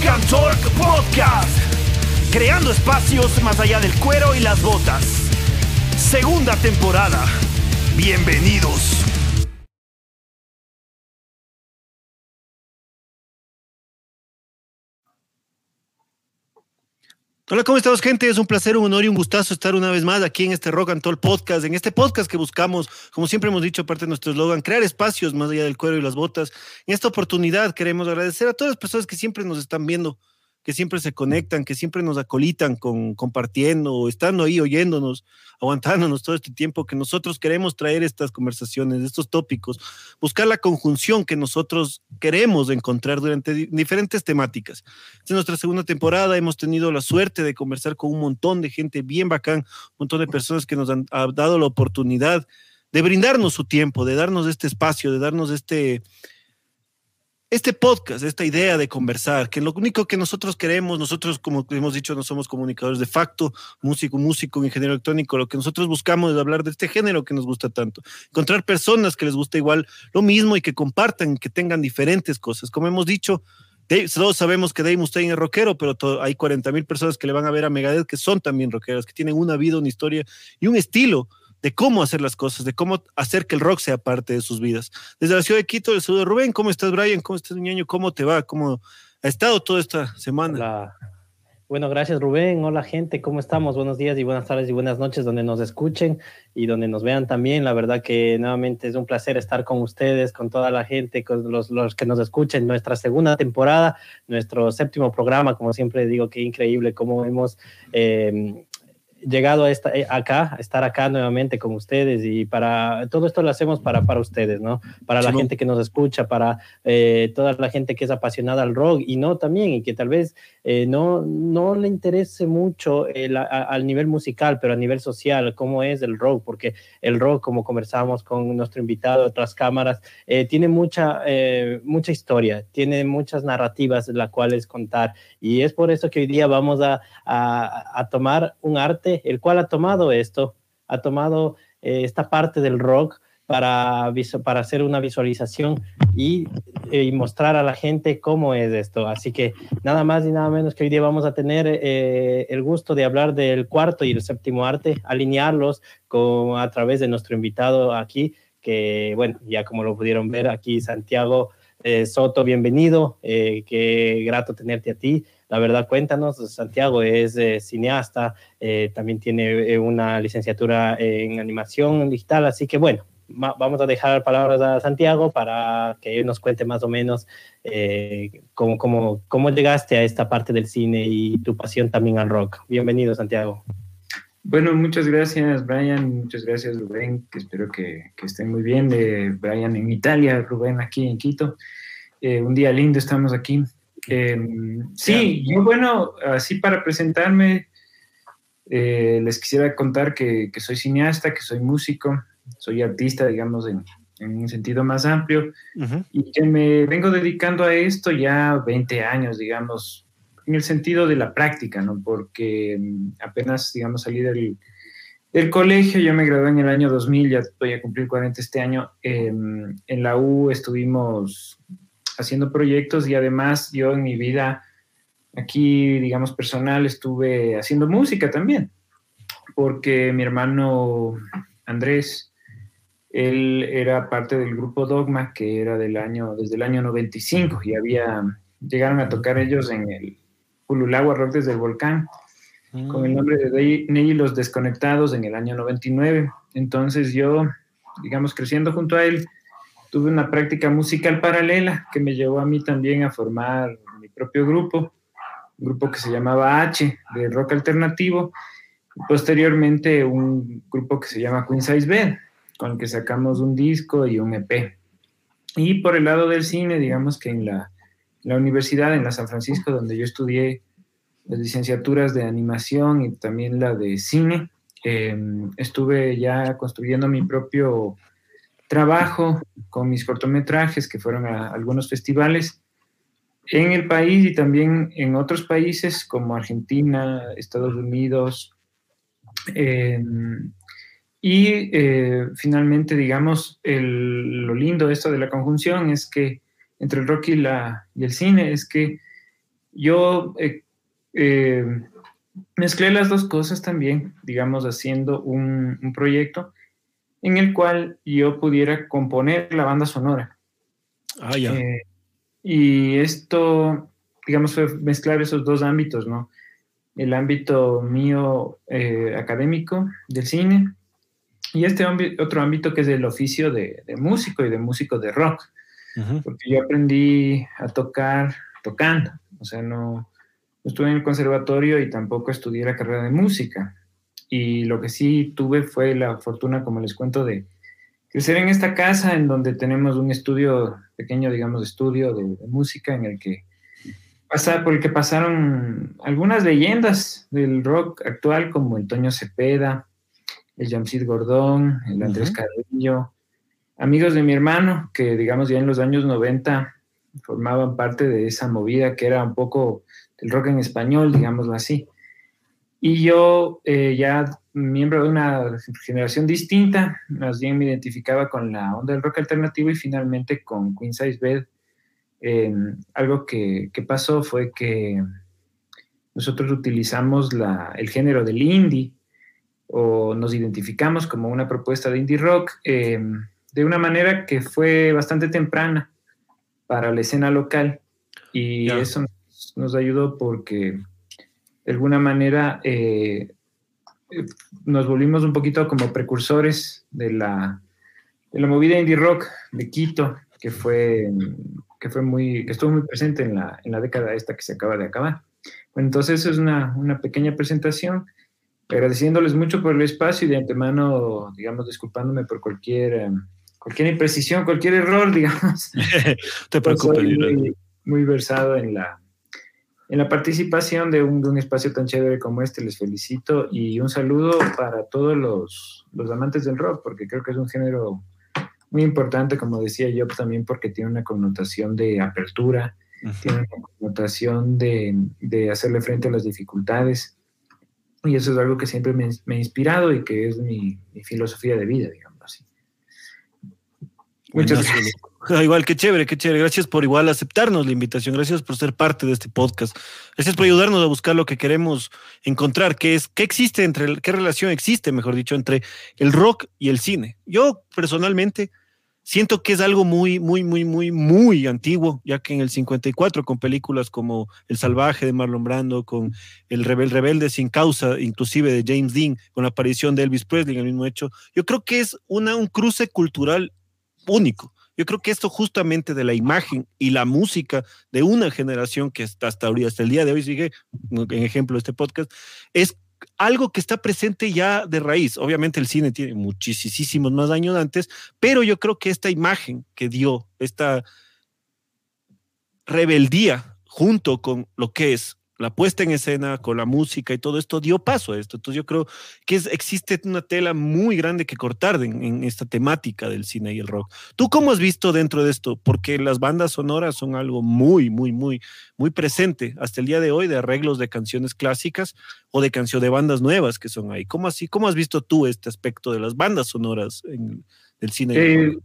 Rock and Talk Podcast. Creando espacios más allá del cuero y las botas. Segunda temporada. Bienvenidos. Hola, ¿cómo estamos, gente? Es un placer, un honor y un gustazo estar una vez más aquí en este Rock and Roll Podcast, en este podcast que buscamos, como siempre hemos dicho, aparte de nuestro eslogan, crear espacios más allá del cuero y las botas. En esta oportunidad queremos agradecer a todas las personas que siempre nos están viendo, que siempre se conectan, que siempre nos acolitan con compartiendo, estando ahí oyéndonos, aguantándonos todo este tiempo, que nosotros queremos traer estas conversaciones, estos tópicos, buscar la conjunción que nosotros queremos encontrar durante diferentes temáticas. Es nuestra segunda temporada, hemos tenido la suerte de conversar con un montón de gente bien bacán, un montón de personas que nos han dado la oportunidad de brindarnos su tiempo, de darnos este espacio, de darnos este este podcast, esta idea de conversar, que lo único que nosotros queremos, nosotros como hemos dicho, no somos comunicadores de facto, músico, músico, ingeniero electrónico, lo que nosotros buscamos es hablar de este género que nos gusta tanto, encontrar personas que les gusta igual lo mismo y que compartan, que tengan diferentes cosas. Como hemos dicho, todos sabemos que Dave Mustaine es rockero, pero hay 40 mil personas que le van a ver a Megadeth que son también rockeras, que tienen una vida, una historia y un estilo de cómo hacer las cosas, de cómo hacer que el rock sea parte de sus vidas. Desde la ciudad de Quito, el saludo Rubén, ¿cómo estás Brian? ¿Cómo estás niño? ¿Cómo te va? ¿Cómo ha estado toda esta semana? Bueno, gracias Rubén. Hola gente, ¿cómo estamos? Buenos días y buenas tardes y buenas noches donde nos escuchen y donde nos vean también. La verdad que nuevamente es un placer estar con ustedes, con toda la gente, con los, los que nos escuchen. Nuestra segunda temporada, nuestro séptimo programa, como siempre digo, qué increíble cómo hemos... Eh, llegado a esta, eh, acá, a estar acá nuevamente con ustedes y para todo esto lo hacemos para, para ustedes, ¿no? Para la gente que nos escucha, para eh, toda la gente que es apasionada al rock y no también, y que tal vez eh, no, no le interese mucho al nivel musical, pero a nivel social, cómo es el rock, porque el rock, como conversamos con nuestro invitado otras cámaras, tiene mucha, mucha historia, tiene muchas narrativas las cuales contar y es por eso que hoy día vamos a, a, a tomar un arte el cual ha tomado esto, ha tomado eh, esta parte del rock para, para hacer una visualización y, eh, y, mostrar a la gente cómo es esto. Así que nada más y nada menos que hoy día vamos a tener eh, el gusto de hablar del cuarto y el séptimo arte, alinearlos con, a través de nuestro invitado aquí, que bueno, ya como lo pudieron ver aquí, Santiago Soto, bienvenido, qué grato tenerte a ti. La verdad, cuéntanos, Santiago es eh, cineasta, eh, también tiene eh, una licenciatura en animación digital, así que bueno, vamos a dejar palabras a Santiago para que él nos cuente más o menos cómo, cómo, cómo llegaste a esta parte del cine y tu pasión también al rock. Bienvenido, Santiago. Bueno, muchas gracias, Brian. Muchas gracias, Rubén, espero que, que estén muy bien. Brian en Italia, Rubén aquí en Quito. un día lindo, estamos aquí Em, sí, yo bueno, así para presentarme, eh, les quisiera contar que, soy cineasta, que soy músico, soy artista, digamos, en, un sentido más amplio, y que me vengo dedicando a esto ya 20 años, digamos, en el sentido de la práctica, ¿no? Porque em, apenas, digamos, salí del, del colegio, yo me gradué en el año 2000, ya voy a cumplir 40 este año, em, en la U estuvimos haciendo proyectos y además yo en mi vida aquí, digamos, personal, estuve haciendo música también, porque mi hermano Andrés, él era parte del grupo Dogma, que era del año, desde el año 95, y había, llegaron a tocar ellos en el Pululagua Rock desde el Volcán, con el nombre de Ney Los Desconectados en el año 99. Entonces yo, digamos, creciendo junto a él, tuve una práctica musical paralela que me llevó a mí también a formar mi propio grupo, un grupo que se llamaba H, de rock alternativo, y posteriormente un grupo que se llama Queen Size Bed, con el que sacamos un disco y un EP. Y por el lado del cine, digamos que en la, la universidad, en la San Francisco, donde yo estudié las licenciaturas de animación y también la de cine, eh, estuve ya construyendo mi propio trabajo con mis cortometrajes que fueron a algunos festivales en el país y también en otros países como Argentina, Estados Unidos. Y eh, finalmente, digamos, lo lindo de esto de la conjunción es que entre el rock y, la, y el cine es que yo eh, eh, mezclé las dos cosas también, digamos, haciendo un, proyecto en el cual yo pudiera componer la banda sonora. Ah, ya. Eh, y esto, digamos, fue mezclar esos dos ámbitos, ¿no? El ámbito mío académico del cine y este otro ámbito que es el oficio de, músico y de músico de rock, porque yo aprendí a tocar tocando, o sea, no, estuve en el conservatorio y tampoco estudié la carrera de música. Y lo que sí tuve fue la fortuna, como les cuento, de crecer en esta casa en donde tenemos un estudio, pequeño, digamos, estudio de, música en el que pasa, por el que pasaron algunas leyendas del rock actual como el Toño Cepeda, el Jamsid Gordón, el Andrés Carrillo, amigos de mi hermano, que digamos ya en los años 90 formaban parte de esa movida que era un poco el rock en español, digámoslo así. Y yo, eh, ya miembro de una generación distinta, más bien me identificaba con la onda del rock alternativo y finalmente con Queen Size Bed. Em, algo que, que, pasó fue que nosotros utilizamos la, el género del indie o nos identificamos como una propuesta de indie rock em, de una manera que fue bastante temprana para la escena local y eso nos, ayudó porque de alguna manera eh, nos volvimos un poquito como precursores de la, de la movida indie rock de Quito que fue que fue muy que estuvo muy presente en la, en la década esta que se acaba de acabar. entonces es una, una pequeña presentación agradeciéndoles mucho por el espacio y de antemano, digamos, disculpándome por cualquier, eh, cualquier imprecisión, cualquier error, digamos. Te preocupes. Muy, muy, versado en la, en la participación de un, de un, espacio tan chévere como este. Les felicito y un saludo para todos los, los amantes del rock, porque creo que es un género muy importante, como decía yo, también porque tiene una connotación de apertura, tiene una connotación de, de hacerle frente a las dificultades y eso es algo que siempre me, ha inspirado y que es mi, filosofía de vida, digamos así. Muchas gracias. Igual, qué chévere, qué chévere. Gracias por igual aceptarnos la invitación. Gracias por ser parte de este podcast. Gracias por ayudarnos a buscar lo que queremos encontrar, qué es, qué existe entre, qué relación existe, mejor dicho, entre el rock y el cine. Yo personalmente siento que es algo muy, muy, muy, muy, muy antiguo, ya que en el 54, con películas como El Salvaje de Marlon Brando, con El Rebel Rebelde sin causa, inclusive de James Dean, con la aparición de Elvis Presley en el mismo hecho, yo creo que es una, un cruce cultural único. Yo creo que esto justamente de la imagen y la música de una generación que hasta, hasta, hasta el día de hoy sigue, en ejemplo este podcast, es algo que está presente ya de raíz. Obviamente el cine tiene muchísimos más años antes, pero yo creo que esta imagen que dio, esta rebeldía junto con lo que es la puesta en escena, con la música y todo esto dio paso a esto. Entonces yo creo que existe una tela muy grande que cortar en, esta temática del cine y el rock. ¿Tú cómo has visto dentro de esto? Porque las bandas sonoras son algo muy, muy, muy, muy presente hasta el día de hoy de arreglos de canciones clásicas o de canciones de bandas nuevas que son ahí. ¿Cómo así? ¿Cómo has visto tú este aspecto de las bandas sonoras en, del cine? Eh,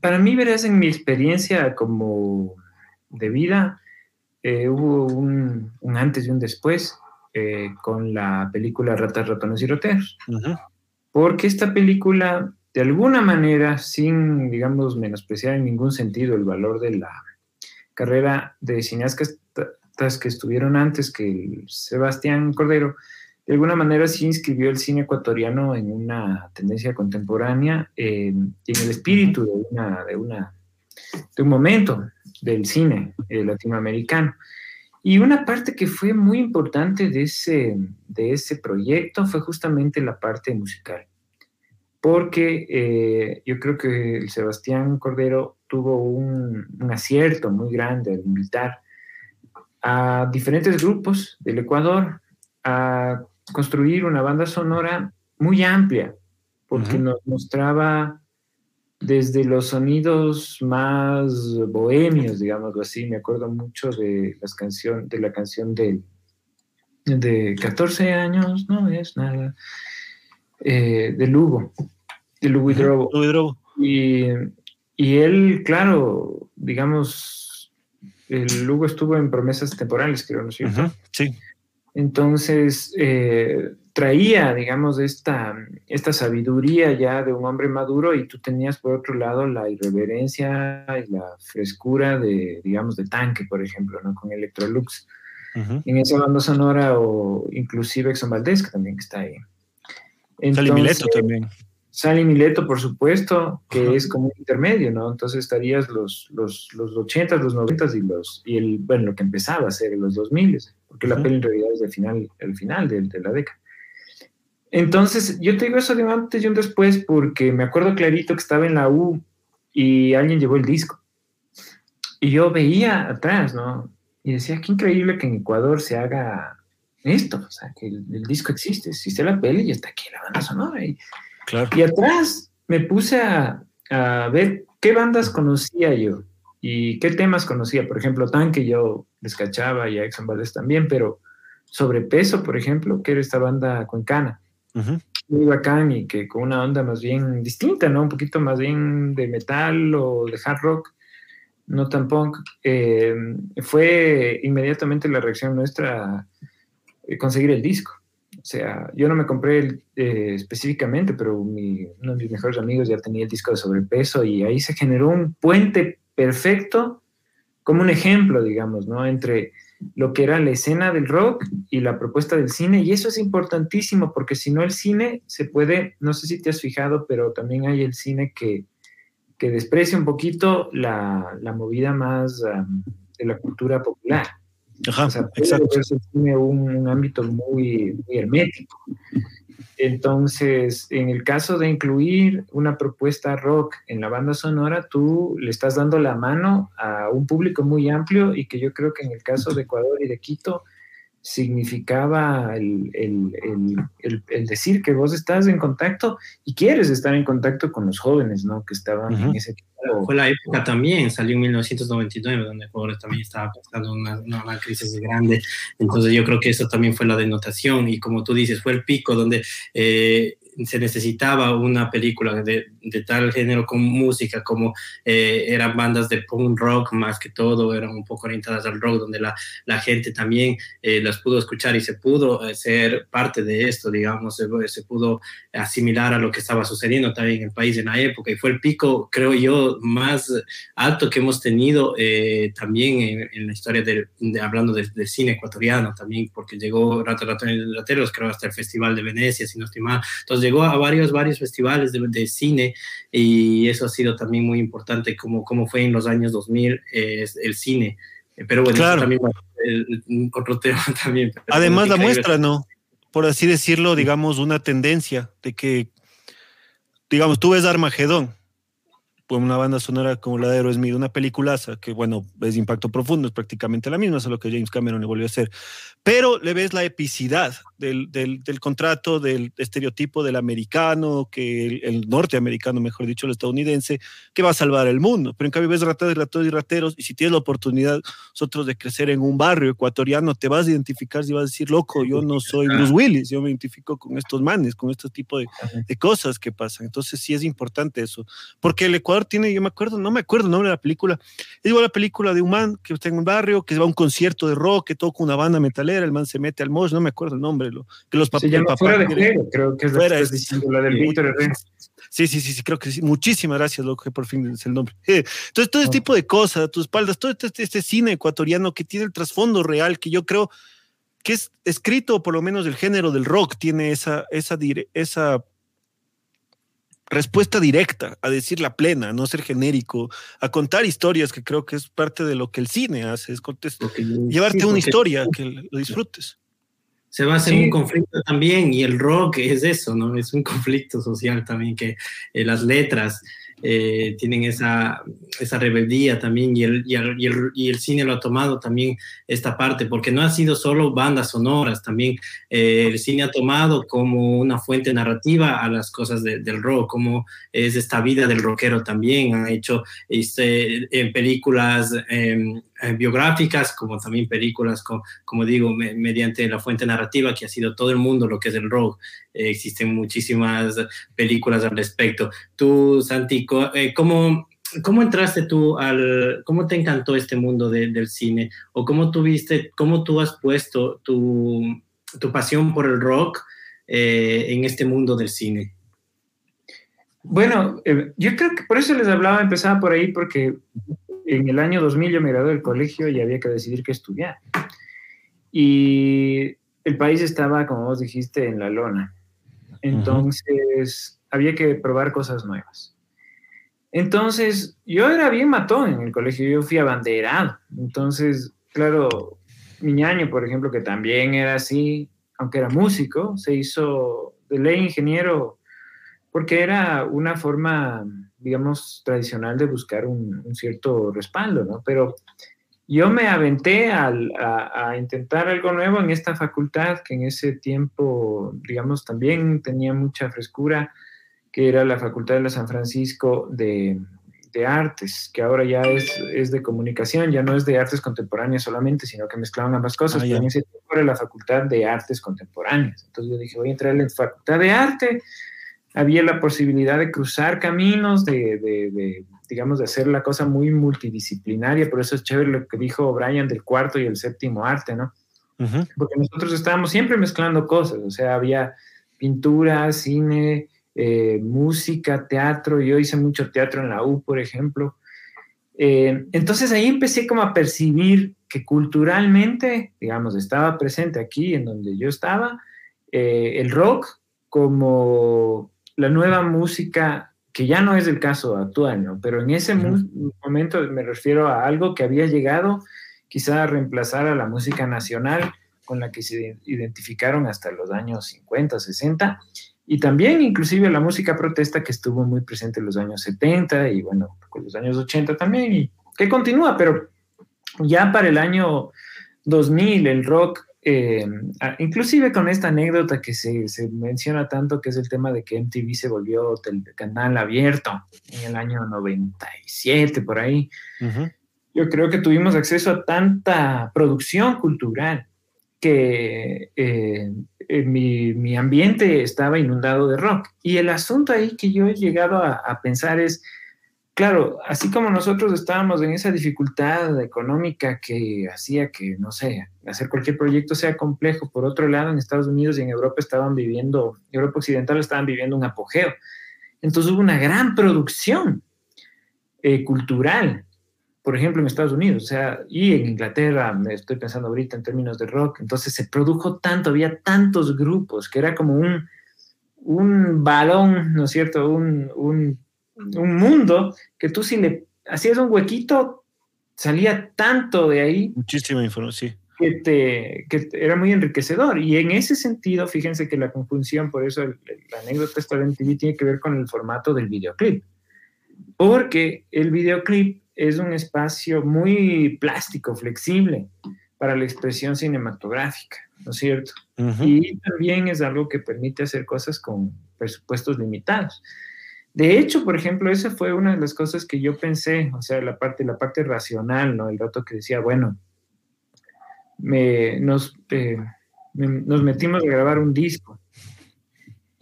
para mí, verás, en mi experiencia como de vida, eh, hubo un, antes y un después eh, con la película Ratas, Ratones y Roteros. Porque esta película, de alguna manera, sin, digamos, menospreciar en ningún sentido el valor de la carrera de cineastas que estuvieron antes que Sebastián Cordero, de alguna manera sí inscribió el cine ecuatoriano en una tendencia contemporánea y en el espíritu de, una, de, una, de un momento del cine eh, latinoamericano. Y una parte que fue muy importante de ese, de ese proyecto fue justamente la parte musical, porque eh, yo creo que Sebastián Cordero tuvo un, un, acierto muy grande al invitar a diferentes grupos del Ecuador a construir una banda sonora muy amplia, porque nos mostraba desde los sonidos más bohemios, digámoslo así, me acuerdo mucho de, las canción, de la canción de, de 14 años, no es nada, eh, de Lugo, de Lugo y Y, y él, claro, digamos, el Lugo estuvo en Promesas Temporales, creo, ¿no es cierto? sí. Entonces, eh, traía, digamos, esta, esta sabiduría ya de un hombre maduro y tú tenías por otro lado la irreverencia y la frescura de, digamos, de tanque, por ejemplo, ¿no? Con Electrolux. En esa banda sonora o inclusive Exxon Valdez, que también está ahí. Entonces, Mileto también. Sally Mileto, por supuesto, que es como un intermedio, ¿no? Entonces estarías los, los, los 80, los 90 y los, y el, bueno, lo que empezaba a ser los 2000, porque la peli en realidad es del final, el final de, de, la década. Entonces, yo te digo eso de un antes y un después porque me acuerdo clarito que estaba en la U y alguien llevó el disco. Y yo veía atrás, ¿no? Y decía, qué increíble que en Ecuador se haga esto, o sea, que el, el disco existe, existe la peli y está aquí la banda sonora. Y, y atrás me puse a, a, ver qué bandas conocía yo y qué temas conocía. Por ejemplo, Tanque yo descachaba y a Exxon Valdez también, pero Sobrepeso, por ejemplo, que era esta banda cuencana. Muy bacán y que con una onda más bien distinta, ¿no? Un poquito más bien de metal o de hard rock, no tan punk. Eh, fue inmediatamente la reacción nuestra conseguir el disco. O sea, yo no me compré el, eh, específicamente, pero mi, uno de mis mejores amigos ya tenía el disco de sobrepeso y ahí se generó un puente perfecto, como un ejemplo, digamos, ¿no? Entre lo que era la escena del rock y la propuesta del cine. Y eso es importantísimo porque si no el cine se puede, no sé si te has fijado, pero también hay el cine que, que desprecia un poquito la, la movida más um, de la cultura popular. Ajá, o sea, exacto. Un, un, ámbito muy, muy hermético. Entonces, en el caso de incluir una propuesta rock en la banda sonora, tú le estás dando la mano a un público muy amplio y que yo creo que en el caso de Ecuador y de Quito significaba el, el, el, el decir que vos estás en contacto y quieres estar en contacto con los jóvenes, ¿no? Que estaban uh -huh. en ese fue la época también, salió en 1999, donde Ecuador también estaba pasando una, una, una, crisis grande. Entonces yo creo que eso también fue la denotación y como tú dices, fue el pico donde eh, se necesitaba una película de, de, tal género con música, como eh, eran bandas de punk rock más que todo, eran un poco orientadas al rock, donde la, la gente también eh, las pudo escuchar y se pudo eh, ser parte de esto, digamos, se, se, pudo asimilar a lo que estaba sucediendo también en el país en la época. Y fue el pico, creo yo, más alto que hemos tenido eh, también en, en, la historia de, de hablando del de cine ecuatoriano también, porque llegó Rato Rateros, creo, hasta el Festival de Venecia, si no. Entonces llegó a varios, varios festivales de, de, cine y eso ha sido también muy importante, como, como fue en los años 2000 eh, el cine. Pero bueno, claro. también el, el, otro tema también. Además, la muestra, ¿no? Por así decirlo, digamos, una tendencia de que, digamos, tú ves Armagedón, una banda sonora como la de Aerosmith, una peliculaza que, bueno, es de impacto profundo, es prácticamente la misma, solo que James Cameron le volvió a hacer. Pero le ves la epicidad del, del, del contrato, del estereotipo del americano, que el, el, norteamericano, mejor dicho, el estadounidense, que va a salvar el mundo. Pero en cambio ves ratas, ratos y rateros, y si tienes la oportunidad nosotros de crecer en un barrio ecuatoriano, te vas a identificar y vas a decir, loco, yo no soy Bruce Willis, yo me identifico con estos manes, con este tipo de, de cosas que pasan. Entonces sí es importante eso, porque el Ecuador tiene, yo me acuerdo, no me acuerdo el nombre de la película, es igual la película de un man que está en un barrio, que va a un concierto de rock, que toca una banda metalera, el man se mete al mosh, no me acuerdo el nombre, lo, que los papás... Se llama Fuera de Juego, creo que es la que estás diciendo, la del Víctor. Sí, sí, sí, sí, creo que sí. Muchísimas gracias, loco, que por fin es el nombre. Entonces, todo este oh. tipo de cosas, a tus espaldas, todo este, este cine ecuatoriano que tiene el trasfondo real, que yo creo que es escrito, por lo menos el género del rock, tiene esa, esa, esa respuesta directa, a decir la plena, a no ser genérico, a contar historias, que creo que es parte de lo que el cine hace, es okay. llevarte sí, una historia que lo disfrutes. Se basa sí. en un conflicto también, y el rock es eso, ¿no? Es un conflicto social también, que eh, las letras, eh, tienen esa, esa rebeldía también y el, y, el, y, el, y el, cine lo ha tomado también esta parte, porque no ha sido solo bandas sonoras, también eh, el cine ha tomado como una fuente narrativa a las cosas de, del rock, como es esta vida del rockero también, ha hecho este, en películas eh, biográficas, como también películas, como, como digo, me, mediante la fuente narrativa que ha sido todo el mundo lo que es el rock. Eh, existen muchísimas películas al respecto. Tú, Santi, eh, ¿cómo ¿cómo entraste tú al, cómo te encantó este mundo del cine? ¿O cómo tuviste, cómo tú has puesto tu, tu pasión por el rock eh, en este mundo del cine? Bueno, eh, yo creo que por eso les hablaba, empezaba por ahí, porque en el año 2000 yo me gradué del colegio y había que decidir qué estudiar. Y el país estaba, como vos dijiste, en la lona. Entonces, había que probar cosas nuevas. Entonces, yo era bien matón en el colegio, yo fui abanderado. Entonces, claro, mi ñaño, por ejemplo, que también era así, aunque era músico, se hizo de ley ingeniero porque era una forma, digamos, tradicional de buscar un, cierto respaldo, ¿no? Pero yo me aventé a, a, intentar algo nuevo en esta facultad que en ese tiempo, digamos, también tenía mucha frescura, que era la Facultad de la San Francisco de, de Artes, que ahora ya es, es, de comunicación, ya no es de artes contemporáneas solamente, sino que mezclaban ambas cosas. Ah, pero en ese tiempo era la Facultad de Artes Contemporáneas. Entonces yo dije, voy a entrar en la Facultad de Arte. Había la posibilidad de cruzar caminos, de, de, de, digamos, de hacer la cosa muy multidisciplinaria. Por eso es chévere lo que dijo Brian del cuarto y el séptimo arte, ¿no? Porque nosotros estábamos siempre mezclando cosas, o sea, había pintura, cine, eh, música, teatro. Yo hice mucho teatro en la U, por ejemplo. Eh, entonces ahí empecé como a percibir que culturalmente, digamos, estaba presente aquí en donde yo estaba, eh, el rock como la nueva música, que ya no es el caso actual, ¿no? Pero en ese momento me refiero a algo que había llegado quizá a reemplazar a la música nacional con la que se identificaron hasta los años 50, 60, y también inclusive la música protesta que estuvo muy presente en los años 70 y bueno, con los años 80 también, y que continúa, pero ya para el año 2000 el rock, eh, inclusive con esta anécdota que se, se, menciona tanto, que es el tema de que MTV se volvió canal abierto en el año 97, por ahí. Yo creo que tuvimos acceso a tanta producción cultural que eh, eh, mi, ambiente estaba inundado de rock. Y el asunto ahí que yo he llegado a, pensar es, claro, así como nosotros estábamos en esa dificultad económica que hacía que, no sé, hacer cualquier proyecto sea complejo, por otro lado, en Estados Unidos y en Europa estaban viviendo, Europa Occidental estaban viviendo un apogeo. Entonces hubo una gran producción eh, cultural por ejemplo, en Estados Unidos, o sea, y en Inglaterra, me estoy pensando ahorita en términos de rock, entonces se produjo tanto, había tantos grupos, que era como un, un balón, ¿no es cierto? Un, un, un mundo que tú si le hacías un huequito, salía tanto de ahí. Muchísima información, sí. Que, te, que era muy enriquecedor. Y en ese sentido, fíjense que la conjunción, por eso la anécdota esta en TV tiene que ver con el formato del videoclip. Porque el videoclip es un espacio muy plástico, flexible para la expresión cinematográfica, ¿no es cierto? Y también es algo que permite hacer cosas con presupuestos limitados. De hecho, por ejemplo, esa fue una de las cosas que yo pensé, o sea, la parte, la parte racional, ¿no? El rato que decía, bueno, me, nos, eh, nos metimos a grabar un disco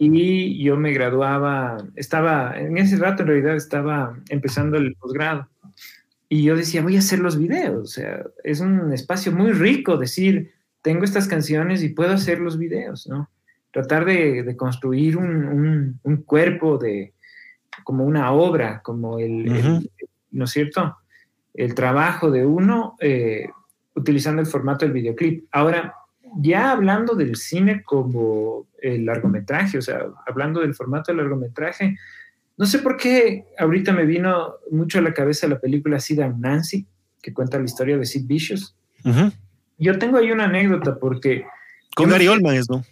y yo me graduaba, estaba, en ese rato en realidad estaba empezando el posgrado y yo decía, voy a hacer los videos, o sea, es un espacio muy rico decir, tengo estas canciones y puedo hacer los videos, ¿no? Tratar de, construir un, cuerpo de, como una obra, como el, ¿no es cierto? El trabajo de uno eh, utilizando el formato del videoclip. Ahora, ya hablando del cine como el largometraje, o sea, hablando del formato del largometraje, no sé por qué ahorita me vino mucho a la cabeza la película Sid and Nancy, que cuenta la historia de Sid Vicious. Yo tengo ahí una anécdota porque... Con Gary Oldman es, ¿no?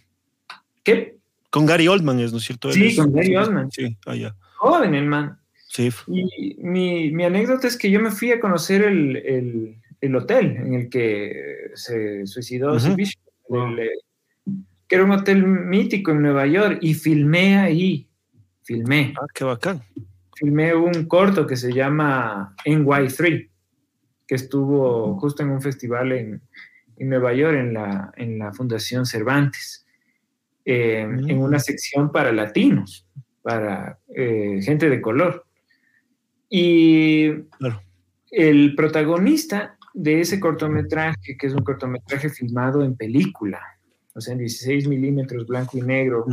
¿Qué? Con Gary Oldman es, ¿no es cierto? Sí, con Gary Oldman. Sí, allá. Ah, Joven el man. Sí. Y mi, anécdota es que yo me fui a conocer el, hotel en el que se suicidó Sid Vicious, eh, que era un hotel mítico en Nueva York, y filmé ahí filmé. Ah, qué bacán. Filmé un corto que se llama NY3, que estuvo justo en un festival en, Nueva York, en la, en la Fundación Cervantes, eh, en una mm. sección para latinos, para eh, gente de color. Y el protagonista de ese cortometraje, que es un cortometraje filmado en película, o sea, en 16 milímetros blanco y negro,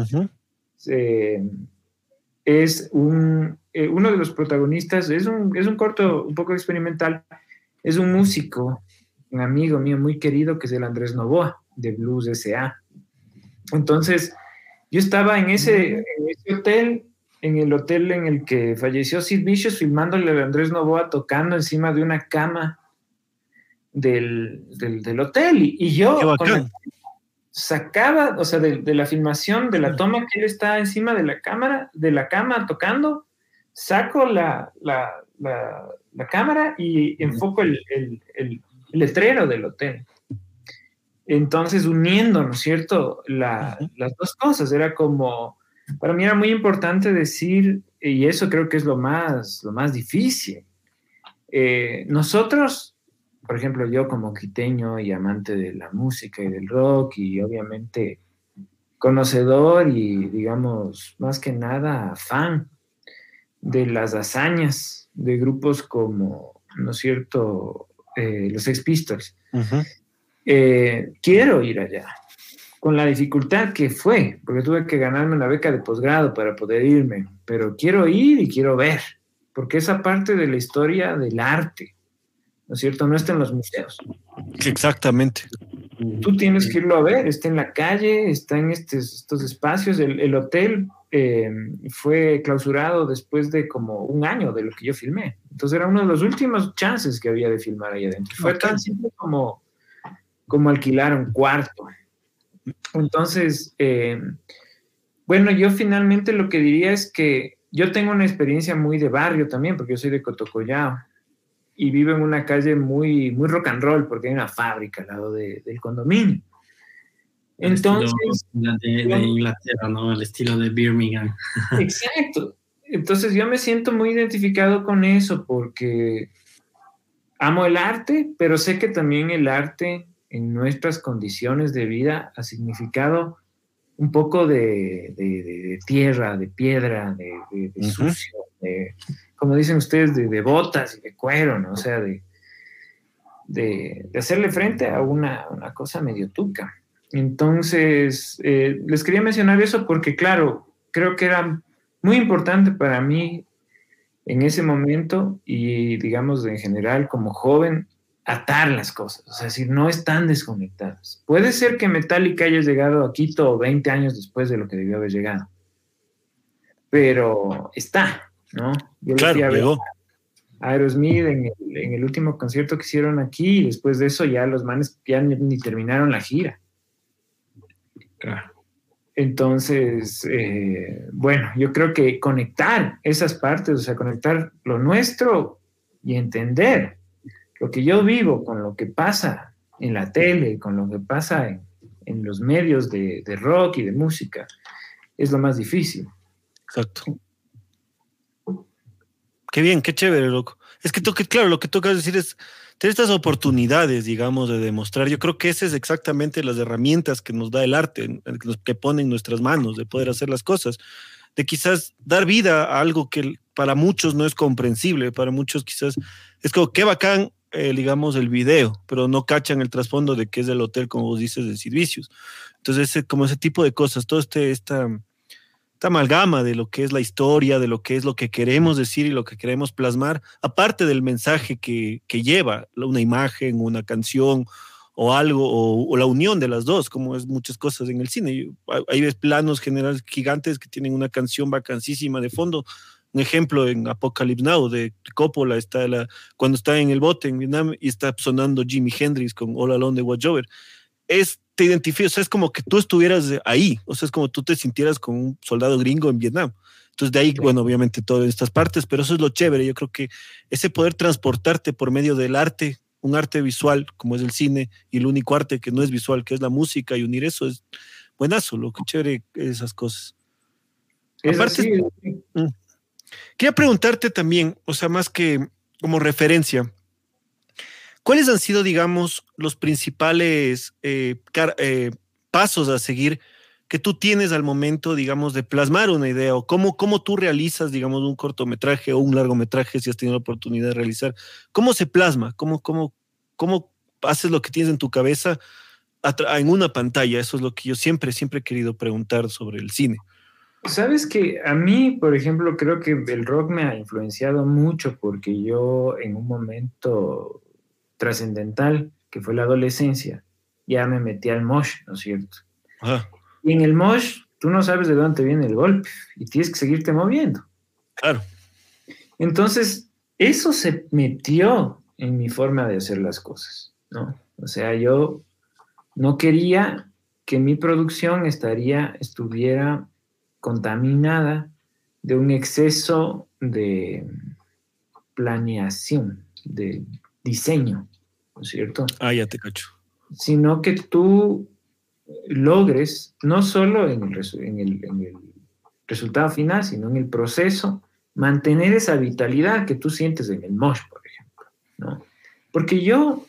es un, eh, uno de los protagonistas, es un, es un corto un poco experimental, es un músico, un amigo mío muy querido, que es el Andrés Novoa, de Blues S.A. Entonces, yo estaba en ese, en ese hotel en el hotel en el que falleció Sid Vicious, filmándole a Andrés Novoa tocando encima de una cama del, hotel. Y, yo sacaba, o sea, de, la filmación, de la toma que él está encima de la cámara, de la cama tocando, saco la, cámara y enfoco el, el, letrero del hotel. Entonces, uniendo, ¿no es cierto?, las dos cosas, era como para mí era muy importante decir, y eso creo que es lo más, lo más difícil. Eh, nosotros, por ejemplo, yo como quiteño y amante de la música y del rock y obviamente conocedor y digamos, más que nada fan de las hazañas de grupos como, ¿no es cierto?, eh, los Ex Pistols. Eh, quiero ir allá, con la dificultad que fue, porque tuve que ganarme una beca de posgrado para poder irme, pero quiero ir y quiero ver, porque esa parte de la historia del arte, ¿no es cierto? No está en los museos. Exactamente. Tú tienes que irlo a ver, está en la calle, está en estos, estos espacios. El, hotel eh, fue clausurado después de como un año de lo que yo filmé. Entonces era uno de los últimos chances que había de filmar ahí adentro. Fue tan simple como, como alquilar un cuarto. Entonces, eh, bueno, yo finalmente lo que diría es que yo tengo una experiencia muy de barrio también, porque yo soy de Cotocollao y vivo en una calle muy, muy rock and roll, porque hay una fábrica al lado del condominio. Entonces. De, Inglaterra, ¿no? El estilo de Birmingham. Exacto. Entonces yo me siento muy identificado con eso porque amo el arte, pero sé que también el arte en nuestras condiciones de vida ha significado un poco de, tierra, de piedra, de, sucio, como dicen ustedes, de, botas y de cuero, ¿no? O sea, de, hacerle frente a una, cosa medio tuca. Entonces, eh, les quería mencionar eso porque, claro, creo que era muy importante para mí en ese momento y, digamos, en general como joven, atar las cosas, o sea, decir, no están desconectadas. Puede ser que Metallica haya llegado a Quito 20 años después de lo que debió haber llegado, pero está, ¿no? Yo claro, llegó. Aerosmith en el, en el, último concierto que hicieron aquí, y después de eso ya los manes ya ni, terminaron la gira. Claro. Entonces, eh, bueno, yo creo que conectar esas partes, o sea, conectar lo nuestro y entender lo que yo vivo con lo que pasa en la tele, con lo que pasa en, los medios de, rock y de música, es lo más difícil. Exacto. Qué bien, qué chévere, loco. Es que, toque, claro, lo que toca decir es tener estas oportunidades, digamos, de demostrar. Yo creo que esas es exactamente las herramientas que nos da el arte, que pone en nuestras manos, de poder hacer las cosas, de quizás dar vida a algo que para muchos no es comprensible, para muchos quizás es como, qué bacán eh, digamos, el video, pero no cachan el trasfondo de que es del hotel, como vos dices, de servicios. Entonces, como ese tipo de cosas, todo este, esta, esta amalgama de lo que es la historia, de lo que es lo que queremos decir y lo que queremos plasmar, aparte del mensaje que, que lleva una imagen, una canción o algo, o, la unión de las dos, como es muchas cosas en el cine. Hay planos generales gigantes que tienen una canción vacancísima de fondo, un ejemplo en Apocalypse Now de Coppola, está la, cuando está en el bote en Vietnam y está sonando Jimi Hendrix con All Alone de Watch Over. Es, te identificas, o sea, es como que tú estuvieras ahí, o sea, es como tú te sintieras como un soldado gringo en Vietnam. Entonces, de ahí, bueno, obviamente todas estas partes, pero eso es lo chévere. Yo creo que ese poder transportarte por medio del arte, un arte visual como es el cine, y el único arte que no es visual, que es la música, y unir eso es buenazo, lo que chévere esas cosas. Aparte, mm. Quería preguntarte también, o sea, más que como referencia, ¿cuáles han sido, digamos, los principales eh, eh, pasos a seguir que tú tienes al momento, digamos, de plasmar una idea o cómo, cómo tú realizas, digamos, un cortometraje o un largometraje si has tenido la oportunidad de realizar. ¿Cómo se plasma? ¿Cómo, cómo, cómo haces lo que tienes en tu cabeza en una pantalla? Eso es lo que yo siempre, siempre he querido preguntar sobre el cine. Sabes que a mí, por ejemplo, creo que el rock me ha influenciado mucho porque yo en un momento trascendental, que fue la adolescencia, ya me metí al mosh, ¿no es cierto? Y en el mosh, tú no sabes de dónde viene el golpe y tienes que seguirte moviendo. Claro. Entonces, eso se metió en mi forma de hacer las cosas, ¿no? O sea, yo no quería que mi producción estaría, estuviera contaminada de un exceso de planeación, de diseño, ¿no es cierto? Ah, ya te cacho. Sino que tú logres, no solo en el, en el, resultado final, sino en el proceso, mantener esa vitalidad que tú sientes en el mosh, por ejemplo, ¿no? Porque yo,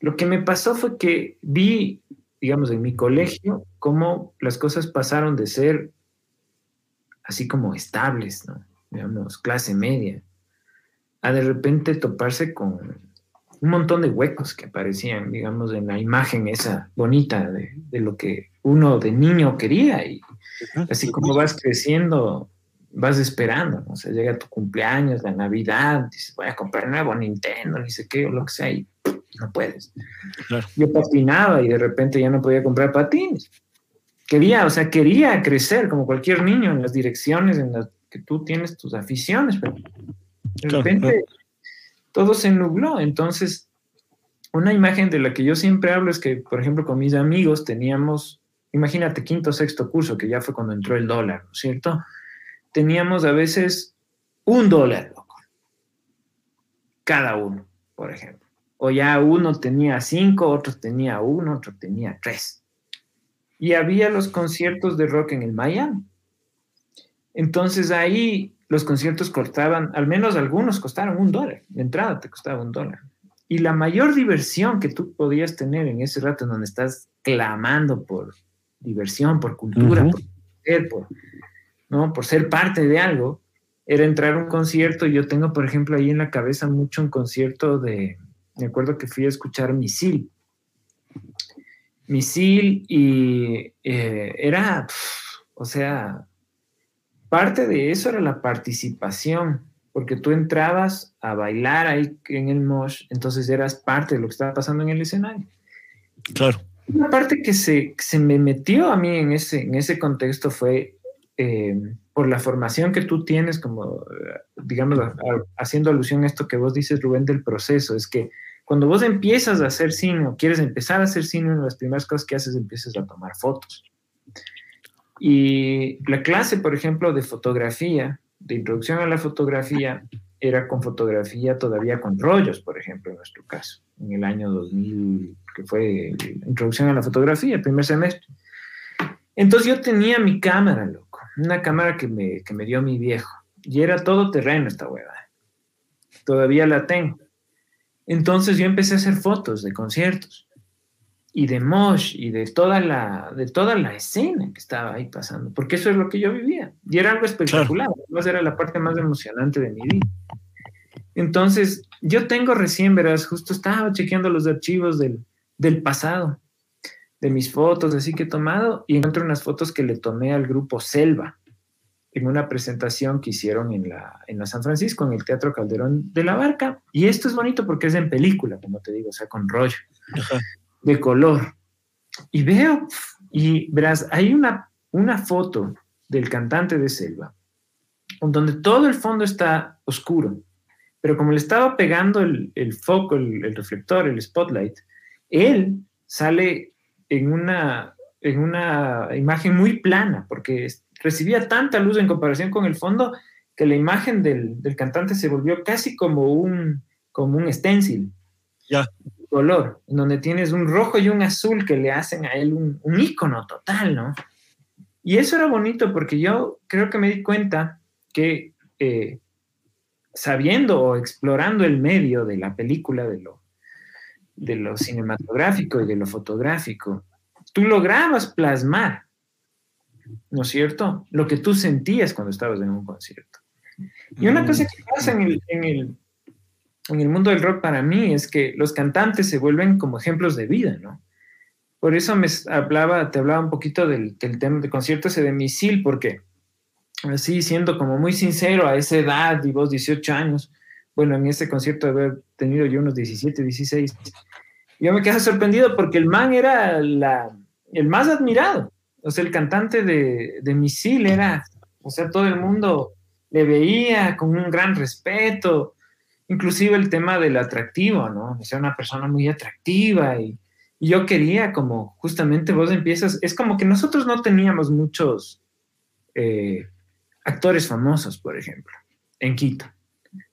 lo que me pasó fue que vi, digamos, en mi colegio, cómo las cosas pasaron de ser así como estables, ¿no? Digamos, clase media, a de repente toparse con un montón de huecos que aparecían, digamos, en la imagen esa bonita de, lo que uno de niño quería. Y así como vas creciendo, vas esperando, ¿no? O sea, llega tu cumpleaños, la Navidad, dices, voy a comprar un nuevo Nintendo, ni sé qué, o lo que sea, y no puedes. Yo patinaba y de repente ya no podía comprar patines. Quería, o sea, quería crecer como cualquier niño en las direcciones en las que tú tienes tus aficiones, pero de repente todo se nubló. Entonces, una imagen de la que yo siempre hablo es que, por ejemplo, con mis amigos teníamos, imagínate, quinto, sexto curso, que ya fue cuando entró el dólar, ¿no es cierto? Teníamos a veces un dólar, loco. Cada uno, por ejemplo. O ya uno tenía cinco, otro tenía uno, otro tenía tres. Y había los conciertos de rock en el Miami. Entonces ahí los conciertos costaban, al menos algunos costaron un dólar, de entrada te costaba un dólar. Y la mayor diversión que tú podías tener en ese rato en donde estás clamando por diversión, por cultura, por, ser, por, ¿no? por ser parte de algo, era entrar a un concierto. Yo tengo, por ejemplo, ahí en la cabeza mucho un concierto de, me acuerdo que fui a escuchar Misil. Misil y eh, era, o sea, parte de eso era la participación, porque tú entrabas a bailar ahí en el mosh, entonces eras parte de lo que estaba pasando en el escenario. Claro. Una parte que se, se me metió a mí en ese, en ese contexto fue eh, por la formación que tú tienes, como, digamos, haciendo alusión a esto que vos dices, Rubén, del proceso, es que cuando vos empiezas a hacer cine o quieres empezar a hacer cine, una de las primeras cosas que haces es empiezas a tomar fotos. Y la clase, por ejemplo, de fotografía, de introducción a la fotografía, era con fotografía todavía con rollos, por ejemplo, en nuestro caso, en el año 2000, que fue introducción a la fotografía, primer semestre. Entonces yo tenía mi cámara, loco, una cámara que me, que me dio mi viejo, y era todo terreno esta hueva. Todavía la tengo. Entonces yo empecé a hacer fotos de conciertos y de Mosh y de toda la de toda la escena que estaba ahí pasando, porque eso es lo que yo vivía. Y era algo espectacular, además era la parte más emocionante de mi vida. Entonces, yo tengo recién, verás, justo estaba chequeando los archivos del, del pasado, de mis fotos, así que he tomado, y encuentro unas fotos que le tomé al grupo Selva en una presentación que hicieron en la, en la San Francisco, en el Teatro Calderón de la Barca. Y esto es bonito porque es en película, como te digo, o sea, con rollo. Ajá de color. Y veo, y verás, hay una, una foto del cantante de Selva, donde todo el fondo está oscuro, pero como le estaba pegando el, foco, el, reflector, el spotlight, él sale en una, en una imagen muy plana, porque recibía tanta luz en comparación con el fondo que la imagen del, del cantante se volvió casi como un, como un stencil. Ya color, en donde tienes un rojo y un azul que le hacen a él un, un ícono total, ¿no? Y eso era bonito porque yo creo que me di cuenta que eh, sabiendo o explorando el medio de la película, de lo, de lo cinematográfico y de lo fotográfico, tú lograbas plasmar ¿no es cierto? Lo que tú sentías cuando estabas en un concierto. Y una cosa que pasa en el, en el, en el mundo del rock para mí es que los cantantes se vuelven como ejemplos de vida, ¿no? Por eso me hablaba, te hablaba un poquito del, del tema de concierto ese de Misil, porque así siendo como muy sincero a esa edad y vos 18 años, bueno, en ese concierto de haber tenido yo unos 17, 16, yo me quedé sorprendido porque el man era la, el más admirado, o sea, el cantante de, de Misil era, o sea, todo el mundo le veía con un gran respeto, inclusive el tema del atractivo, ¿no? O sea, una persona muy atractiva y, yo quería como, justamente vos empiezas, es como que nosotros no teníamos muchos eh, actores famosos, por ejemplo, en Quito.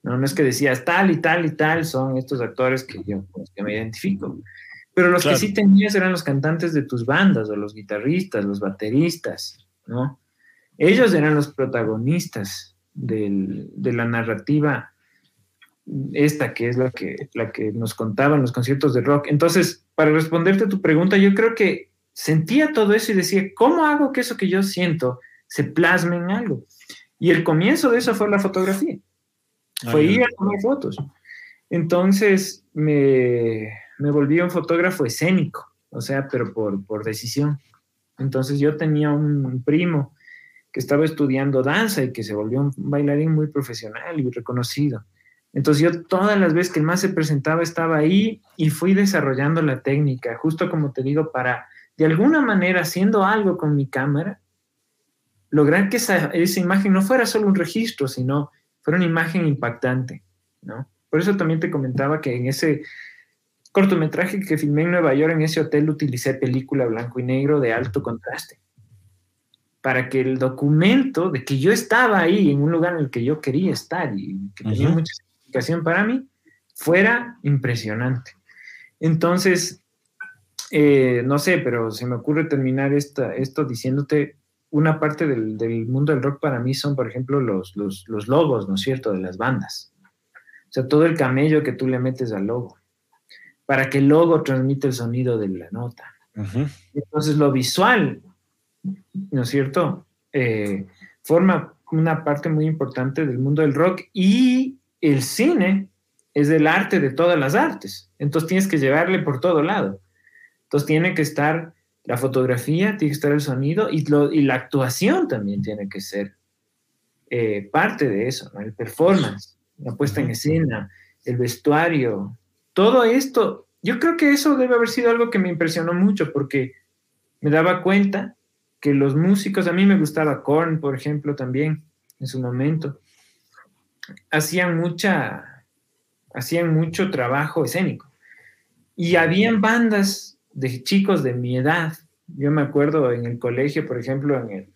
No, es que decías tal y tal y tal son estos actores que yo que me identifico. Pero los que sí tenías eran los cantantes de tus bandas, o los guitarristas, los bateristas, ¿no? Ellos eran los protagonistas del, de la narrativa esta que es la que, la que nos contaban los conciertos de rock. Entonces, para responderte a tu pregunta, yo creo que sentía todo eso y decía, ¿cómo hago que eso que yo siento se plasme en algo? Y el comienzo de eso fue la fotografía. Ah, fue ir a tomar fotos. Entonces me, me, volví un fotógrafo escénico, o sea, pero por, por decisión. Entonces yo tenía un primo que estaba estudiando danza y que se volvió un bailarín muy profesional y reconocido. Entonces yo todas las veces que el más se presentaba estaba ahí y fui desarrollando la técnica, justo como te digo, para de alguna manera haciendo algo con mi cámara, lograr que esa, esa imagen no fuera solo un registro, sino fuera una imagen impactante, ¿no? Por eso también te comentaba que en ese cortometraje que filmé en Nueva York, en ese hotel, utilicé película blanco y negro de alto contraste, para que el documento de que yo estaba ahí, en un lugar en el que yo quería estar y que tenía mucha significación para mí, fuera impresionante. Entonces, eh, no sé, pero se me ocurre terminar esta, esto diciéndote una parte del, del, mundo del rock para mí son, por ejemplo, los, los, los, logos, ¿no es cierto?, de las bandas. O sea, todo el camello que tú le metes al logo, para que el logo transmita el sonido de la nota. Entonces, lo visual, ¿no es cierto?, eh, forma una parte muy importante del mundo del rock y el cine es el arte de todas las artes. Entonces, tienes que llevarle por todo lado. Entonces, tiene que estar la fotografía, tiene que estar el sonido y, y la actuación también tiene que ser eh, parte de eso, el performance, la puesta en escena, el vestuario, todo esto. Yo creo que eso debe haber sido algo que me impresionó mucho porque me daba cuenta que los músicos, a mí me gustaba Korn, por ejemplo, también en su momento, hacían mucha, hacían mucho trabajo escénico. Y habían bandas de chicos de mi edad. Yo me acuerdo en el colegio, por ejemplo, en el,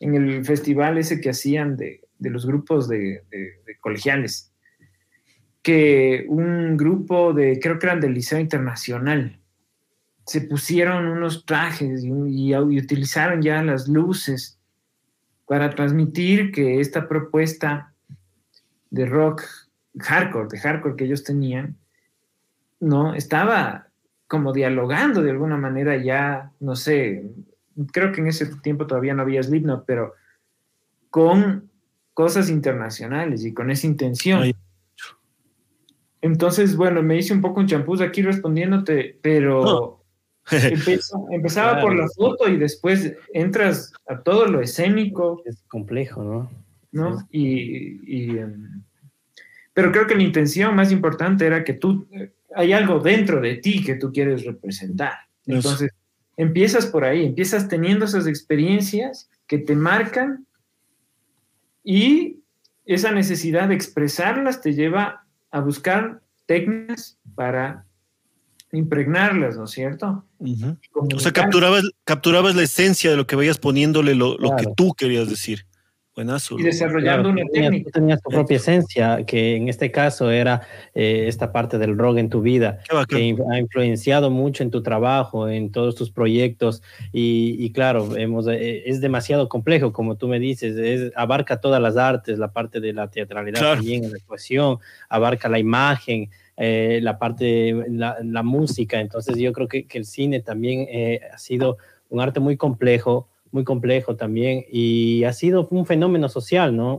en el festival ese que hacían de, de los grupos de, de, colegiales, que un grupo de, creo que eran del Liceo Internacional, se pusieron unos trajes y, y, y utilizaron ya las luces para transmitir que esta propuesta de rock hardcore, de hardcore que ellos tenían, no estaba como dialogando de alguna manera ya, no sé, creo que en ese tiempo todavía no había Slipknot, pero con cosas internacionales y con esa intención. Entonces, bueno, me hice un poco un champús aquí respondiéndote, pero empezaba por la foto y después entras a todo lo escénico. Es complejo, ¿no? ¿No? Y, y em, pero creo que la intención más importante era que tú hay algo dentro de ti que tú quieres representar. Entonces, empiezas por ahí, empiezas teniendo esas experiencias que te marcan y esa necesidad de expresarlas te lleva a buscar técnicas para impregnarlas, ¿no es cierto? O sea, capturabas, capturabas la esencia de lo que vayas poniéndole lo, lo que tú querías decir. Y desarrollando una técnica. Tú tenías tu propia esencia, que en este caso era eh, esta parte del rock en tu vida, que ha influenciado mucho en tu trabajo, en todos tus proyectos. Y, claro, hemos, eh, es demasiado complejo, como tú me dices, es, abarca todas las artes, la parte de la teatralidad también, la actuación, abarca la imagen. Eh, la parte, la, la, música, entonces yo creo que, que el cine también ha sido un arte muy complejo, muy complejo también y ha sido un fenómeno social, ¿no?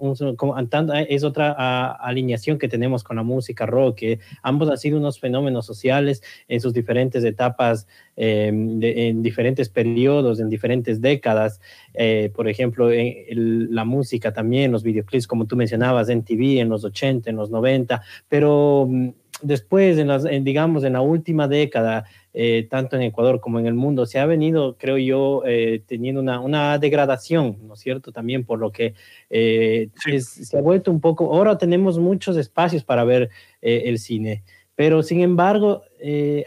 es otra alineación que tenemos con la música rock, que ambos han sido unos fenómenos sociales en sus diferentes etapas, em, en diferentes periodos, en diferentes décadas. Eh, por ejemplo, en la música también, los videoclips, como tú mencionabas, en TV en los 80, en los 90, pero mm, después, en las, digamos, en la última década, eh, tanto en Ecuador como en el mundo, se ha venido, creo yo, eh, teniendo una, una, degradación, ¿no es cierto? También por lo que eh, se ha vuelto un poco, ahora tenemos muchos espacios para ver el cine, pero sin embargo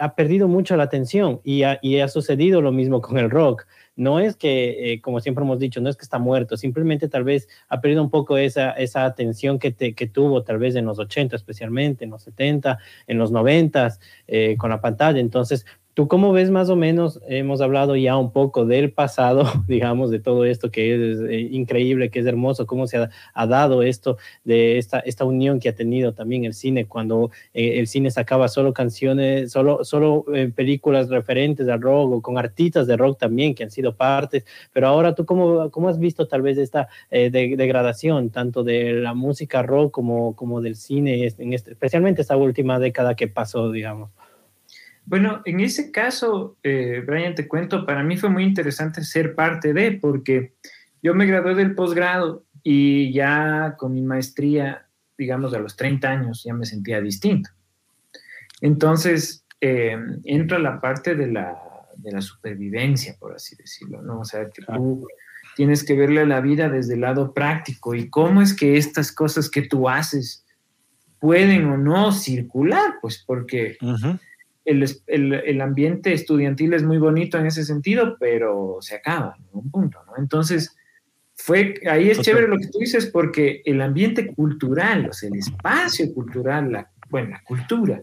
ha perdido mucho la atención y y ha sucedido lo mismo con el rock no es que, como siempre hemos dicho, no es que está muerto, simplemente tal vez ha perdido un poco esa, esa atención que, que tuvo tal vez en los 80 especialmente, en los 70, en los 90 eh, con la pantalla. Entonces, ¿Tú cómo ves más o menos? Hemos hablado ya un poco del pasado, digamos, de todo esto que es eh, increíble, que es hermoso, cómo se ha, dado esto, de esta, esta unión que ha tenido también el cine, cuando eh, el cine sacaba solo canciones, solo, solo eh, películas referentes al rock o con artistas de rock también que han sido partes, pero ahora tú cómo, cómo has visto tal vez esta degradación tanto de la música rock como, como del cine, este, especialmente esta última década que pasó, digamos? Bueno, en ese caso, eh, Brian, te cuento, para mí fue muy interesante ser parte de, porque yo me gradué del posgrado y ya con mi maestría, digamos, a los 30 años, ya me sentía distinto. Entonces, eh, entra la parte de la, de la, supervivencia, por así decirlo, ¿no? O sea, que tú tienes que verle la vida desde el lado práctico y cómo es que estas cosas que tú haces pueden o no circular, pues porque el, ambiente estudiantil es muy bonito en ese sentido, pero se acaba en un punto, ¿no? Entonces, fue, ahí es chévere lo que tú dices, porque el ambiente cultural, o sea, el espacio cultural, la, bueno, la cultura,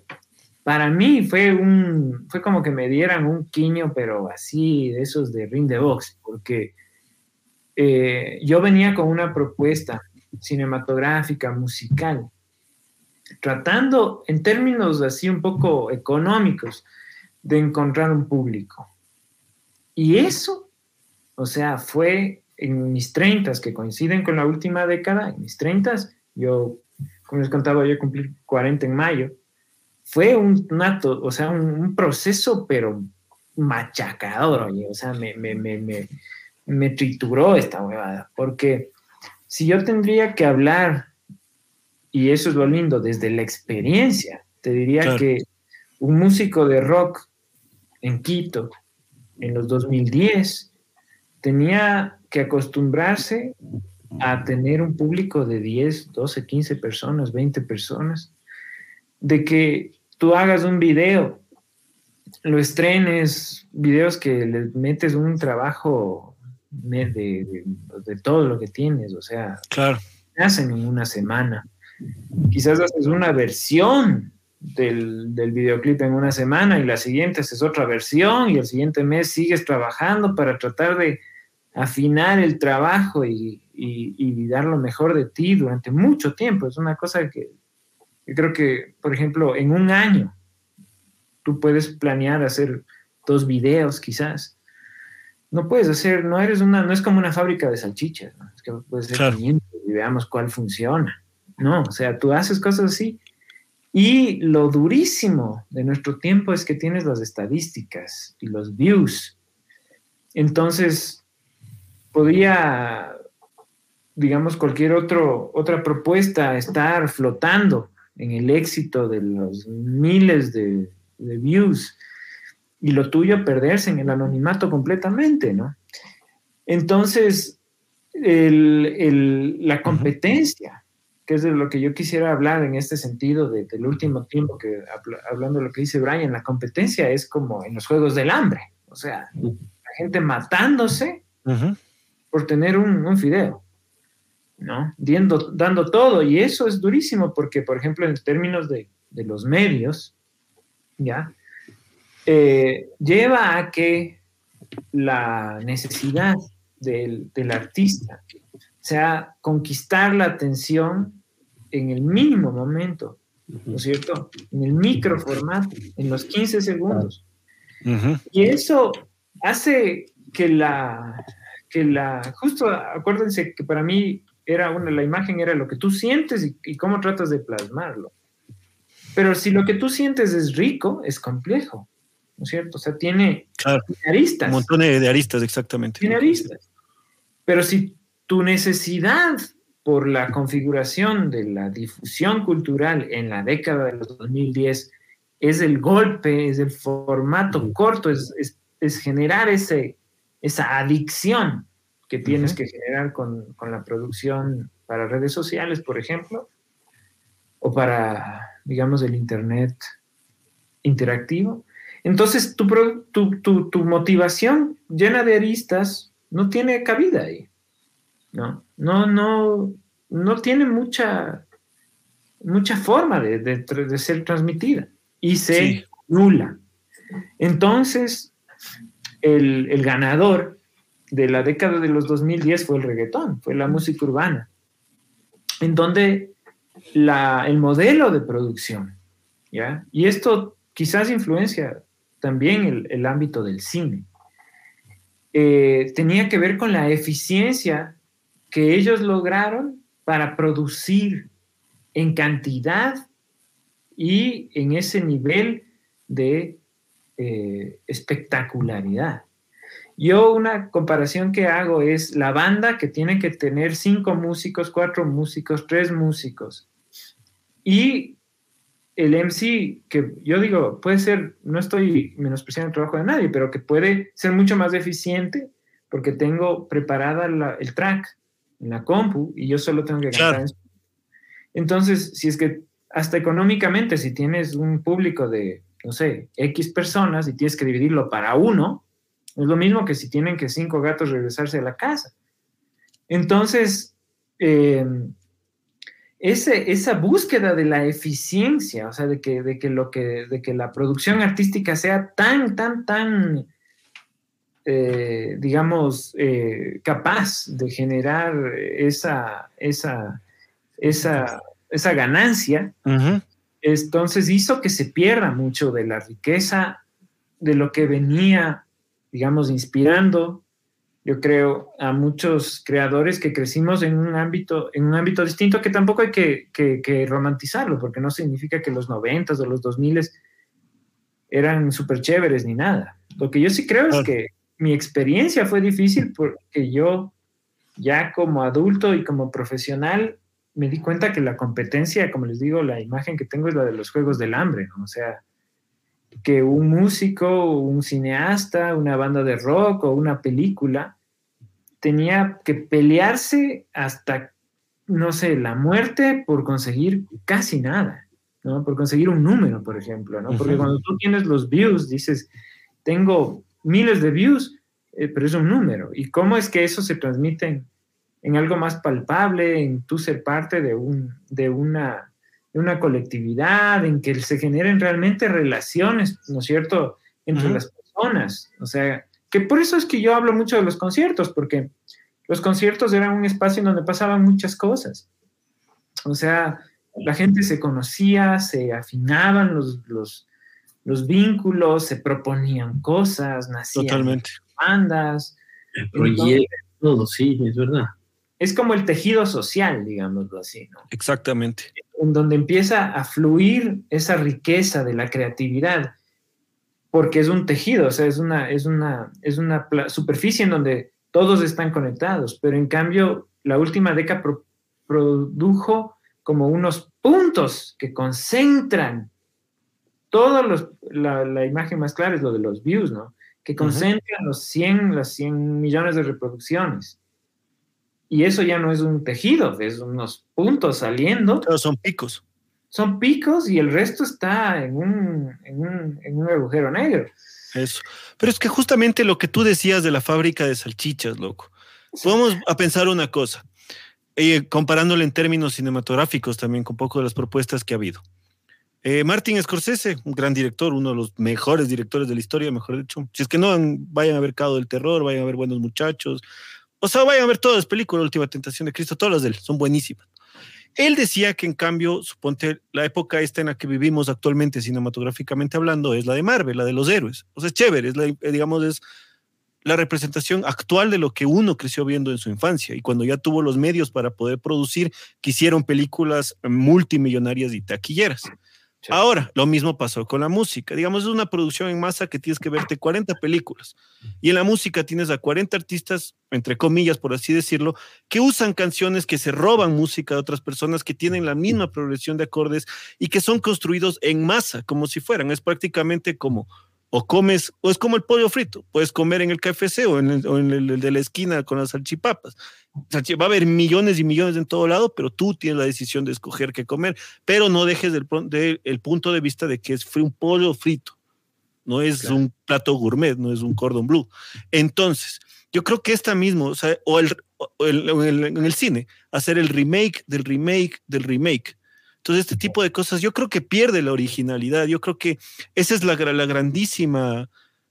para mí fue un, fue como que me dieran un quiño, pero así, de esos de ring de box, porque eh, yo venía con una propuesta cinematográfica, musical, tratando en términos así un poco económicos de encontrar un público. Y eso, o sea, fue en mis 30, que coinciden con la última década, en mis 30, yo, como les contaba, yo cumplí 40 en mayo, fue un nato, o sea, un, proceso, pero machacador, oye, o sea, me, me, me, me trituró esta huevada, porque si yo tendría que hablar y eso es lo lindo, desde la experiencia. Te diría que un músico de rock en Quito, en los 2010, tenía que acostumbrarse a tener un público de 10, 12, 15 personas, 20 personas, de que tú hagas un video, lo estrenes, videos que le metes un trabajo de, todo lo que tienes, o sea, claro. hacen en una semana Quizás haces una versión del, videoclip en una semana y la siguiente haces otra versión y el siguiente mes sigues trabajando para tratar de afinar el trabajo y, dar lo mejor de ti durante mucho tiempo. Es una cosa que yo creo que, por ejemplo, en un año tú puedes planear hacer dos videos quizás. No puedes hacer, no eres una, no es como una fábrica de salchichas, es que puedes hacer y veamos cuál funciona. No, o sea, tú haces cosas así. Y lo durísimo de nuestro tiempo es que tienes las estadísticas y los views. Entonces, podría, digamos, cualquier otro, otra propuesta estar flotando en el éxito de los miles de, views y lo tuyo perderse en el anonimato completamente, ¿no? Entonces, la competencia que es de lo que yo quisiera hablar en este sentido del último tiempo, que hablando de lo que dice Brian, la competencia es como en los Juegos del Hambre, o sea, la gente matándose por tener un, un fideo, ¿no? dando todo, y eso es durísimo porque, por ejemplo, en términos de, de los medios, ¿ya? Eh, lleva a que la necesidad del, del artista sea conquistar la atención en el mínimo momento, ¿no es cierto? En el micro formato, en los 15 segundos. Y eso hace que la, que la, justo acuérdense que para mí era una, la imagen era lo que tú sientes y, cómo tratas de plasmarlo. Pero si lo que tú sientes es rico, es complejo, ¿no es cierto? O sea, tiene, aristas. Un montón de aristas, exactamente. Tiene aristas. Pero si tu necesidad por la configuración de la difusión cultural en la década de los 2010 es el golpe, es el formato corto, es, es, generar ese, esa adicción que tienes que generar con, con, la producción para redes sociales, por ejemplo, o para, digamos, el Internet interactivo. Entonces, tu, tu, tu, tu motivación llena de aristas no tiene cabida ahí. ¿No? No, no, no tiene mucha, mucha forma de, de, ser transmitida y se nula. Entonces, el, el, ganador de la década de los 2010 fue el reggaetón, fue la música urbana, en donde la, el modelo de producción, ¿ya? Y esto quizás influencia también el, el ámbito del cine. Eh, tenía que ver con la eficiencia que ellos lograron para producir en cantidad y en ese nivel de eh, espectacularidad. Yo una comparación que hago es la banda que tiene que tener cinco músicos, cuatro músicos, tres músicos. Y el MC, que yo digo, puede ser, no estoy menospreciando el trabajo de nadie, pero que puede ser mucho más eficiente porque tengo preparada el track en la compu y yo solo tengo que cantar. Entonces, si es que hasta económicamente, si tienes un público de, no sé, X personas y tienes que dividirlo para uno, es lo mismo que si tienen que cinco gatos regresarse a la casa. Entonces, eh, ese, esa búsqueda de la eficiencia, o sea, de que, de que, lo que, de que la producción artística sea tan, tan, tan eh, digamos, eh, capaz de generar esa, esa, esa, esa ganancia, entonces hizo que se pierda mucho de la riqueza de lo que venía, digamos, inspirando, yo creo, a muchos creadores que crecimos en un ámbito, en un ámbito distinto que tampoco hay que, romantizarlo, porque no significa que los noventas o los dos miles eran súper chéveres ni nada. Lo que yo sí creo es que mi experiencia fue difícil porque yo ya como adulto y como profesional me di cuenta que la competencia, como les digo, la imagen que tengo es la de los Juegos del Hambre, ¿no? O sea, que un músico, un cineasta, una banda de rock o una película tenía que pelearse hasta, no sé, la muerte por conseguir casi nada, ¿no? Por conseguir un número, por ejemplo, ¿no? Porque cuando tú tienes los views, dices, tengo miles de views, eh, pero es un número. ¿Y cómo es que eso se transmite en, algo más palpable, en tú ser parte de, un, de, una, de una colectividad, en que se generen realmente relaciones, ¿no es cierto?, entre las personas. O sea, que por eso es que yo hablo mucho de los conciertos, porque los conciertos eran un espacio en donde pasaban muchas cosas. O sea, la gente se conocía, se afinaban los, los, los vínculos, se proponían cosas, nacían Totalmente. bandas. El proyecto, todo, sí, es verdad. Es como el tejido social, digámoslo así, ¿no? Exactamente. En donde empieza a fluir esa riqueza de la creatividad, porque es un tejido, o sea, es una, es una, es una superficie en donde todos están conectados, pero en cambio la última década produjo como unos puntos que concentran todos los, la, imagen más clara es lo de los views, ¿no? Que concentran los 100, las 100 millones de reproducciones. Y eso ya no es un tejido, es unos puntos saliendo. Son picos. Son picos y el resto está en un, en un, en un agujero negro. Eso. Pero es que justamente lo que tú decías de la fábrica de salchichas, loco. Vamos a pensar una cosa, eh, comparándolo en términos cinematográficos también con poco de las propuestas que ha habido. Eh, Martin Scorsese, un gran director, uno de los mejores directores de la historia, mejor dicho. Si es que no vayan a ver Cado del Terror, vayan a ver Buenos Muchachos, o sea, vayan a ver todas las películas, Última Tentación de Cristo, todas las de él, son buenísimas. Él decía que en cambio, suponte, la época esta en la que vivimos actualmente cinematográficamente hablando es la de Marvel, la de los héroes. O sea, es chévere, es la, digamos, es la representación actual de lo que uno creció viendo en su infancia y cuando ya tuvo los medios para poder producir, quisieron películas multimillonarias y taquilleras. Ahora, lo mismo pasó con la música. Digamos, es una producción en masa que tienes que verte 40 películas. Y en la música tienes a 40 artistas, entre comillas, por así decirlo, que usan canciones que se roban música de otras personas que tienen la misma progresión de acordes y que son construidos en masa, como si fueran. Es prácticamente como o comes, o es como el pollo frito, puedes comer en el KFC o en el, de la esquina con las salchipapas. Va a haber millones y millones en todo lado, pero tú tienes la decisión de escoger qué comer, pero no dejes del, el punto de vista de que es un pollo frito, no es un plato gourmet, no es un cordon bleu. Entonces, yo creo que esta mismo, o, sea, o, el, en el cine, hacer el remake del remake del remake, entonces, este tipo de cosas yo creo que pierde la originalidad. Yo creo que esa es la, la grandísima,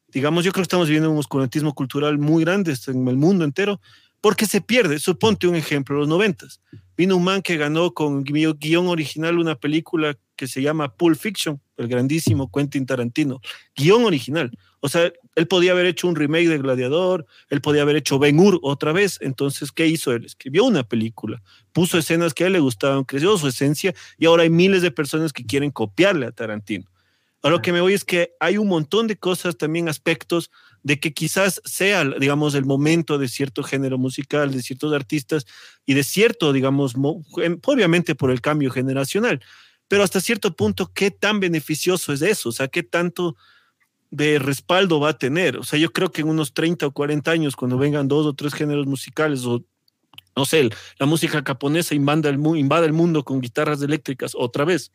digamos, yo creo que estamos viviendo un oscurantismo cultural muy grande en el mundo entero, porque se pierde. Suponte un ejemplo, los noventas. Vino un man que ganó con guion original una película que se llama Pulp Fiction, el grandísimo Quentin Tarantino. Guión original. O sea, él podía haber hecho un remake de Gladiador, él podía haber hecho Ben Hur otra vez. Entonces, ¿qué hizo él? Escribió una película, puso escenas que a él le gustaban, creció su esencia y ahora hay miles de personas que quieren copiarle a Tarantino. A lo que me voy es que hay un montón de cosas, también aspectos de que quizás sea, digamos, el momento de cierto género musical, de ciertos artistas y de cierto, digamos, obviamente por el cambio generacional, pero hasta cierto punto, ¿qué tan beneficioso es eso? O sea, ¿qué tanto de respaldo va a tener? O sea, yo creo que en unos 30 o 40 años, cuando vengan dos o tres géneros musicales o no sé, la música japonesa invada el, invada el mundo con guitarras eléctricas otra vez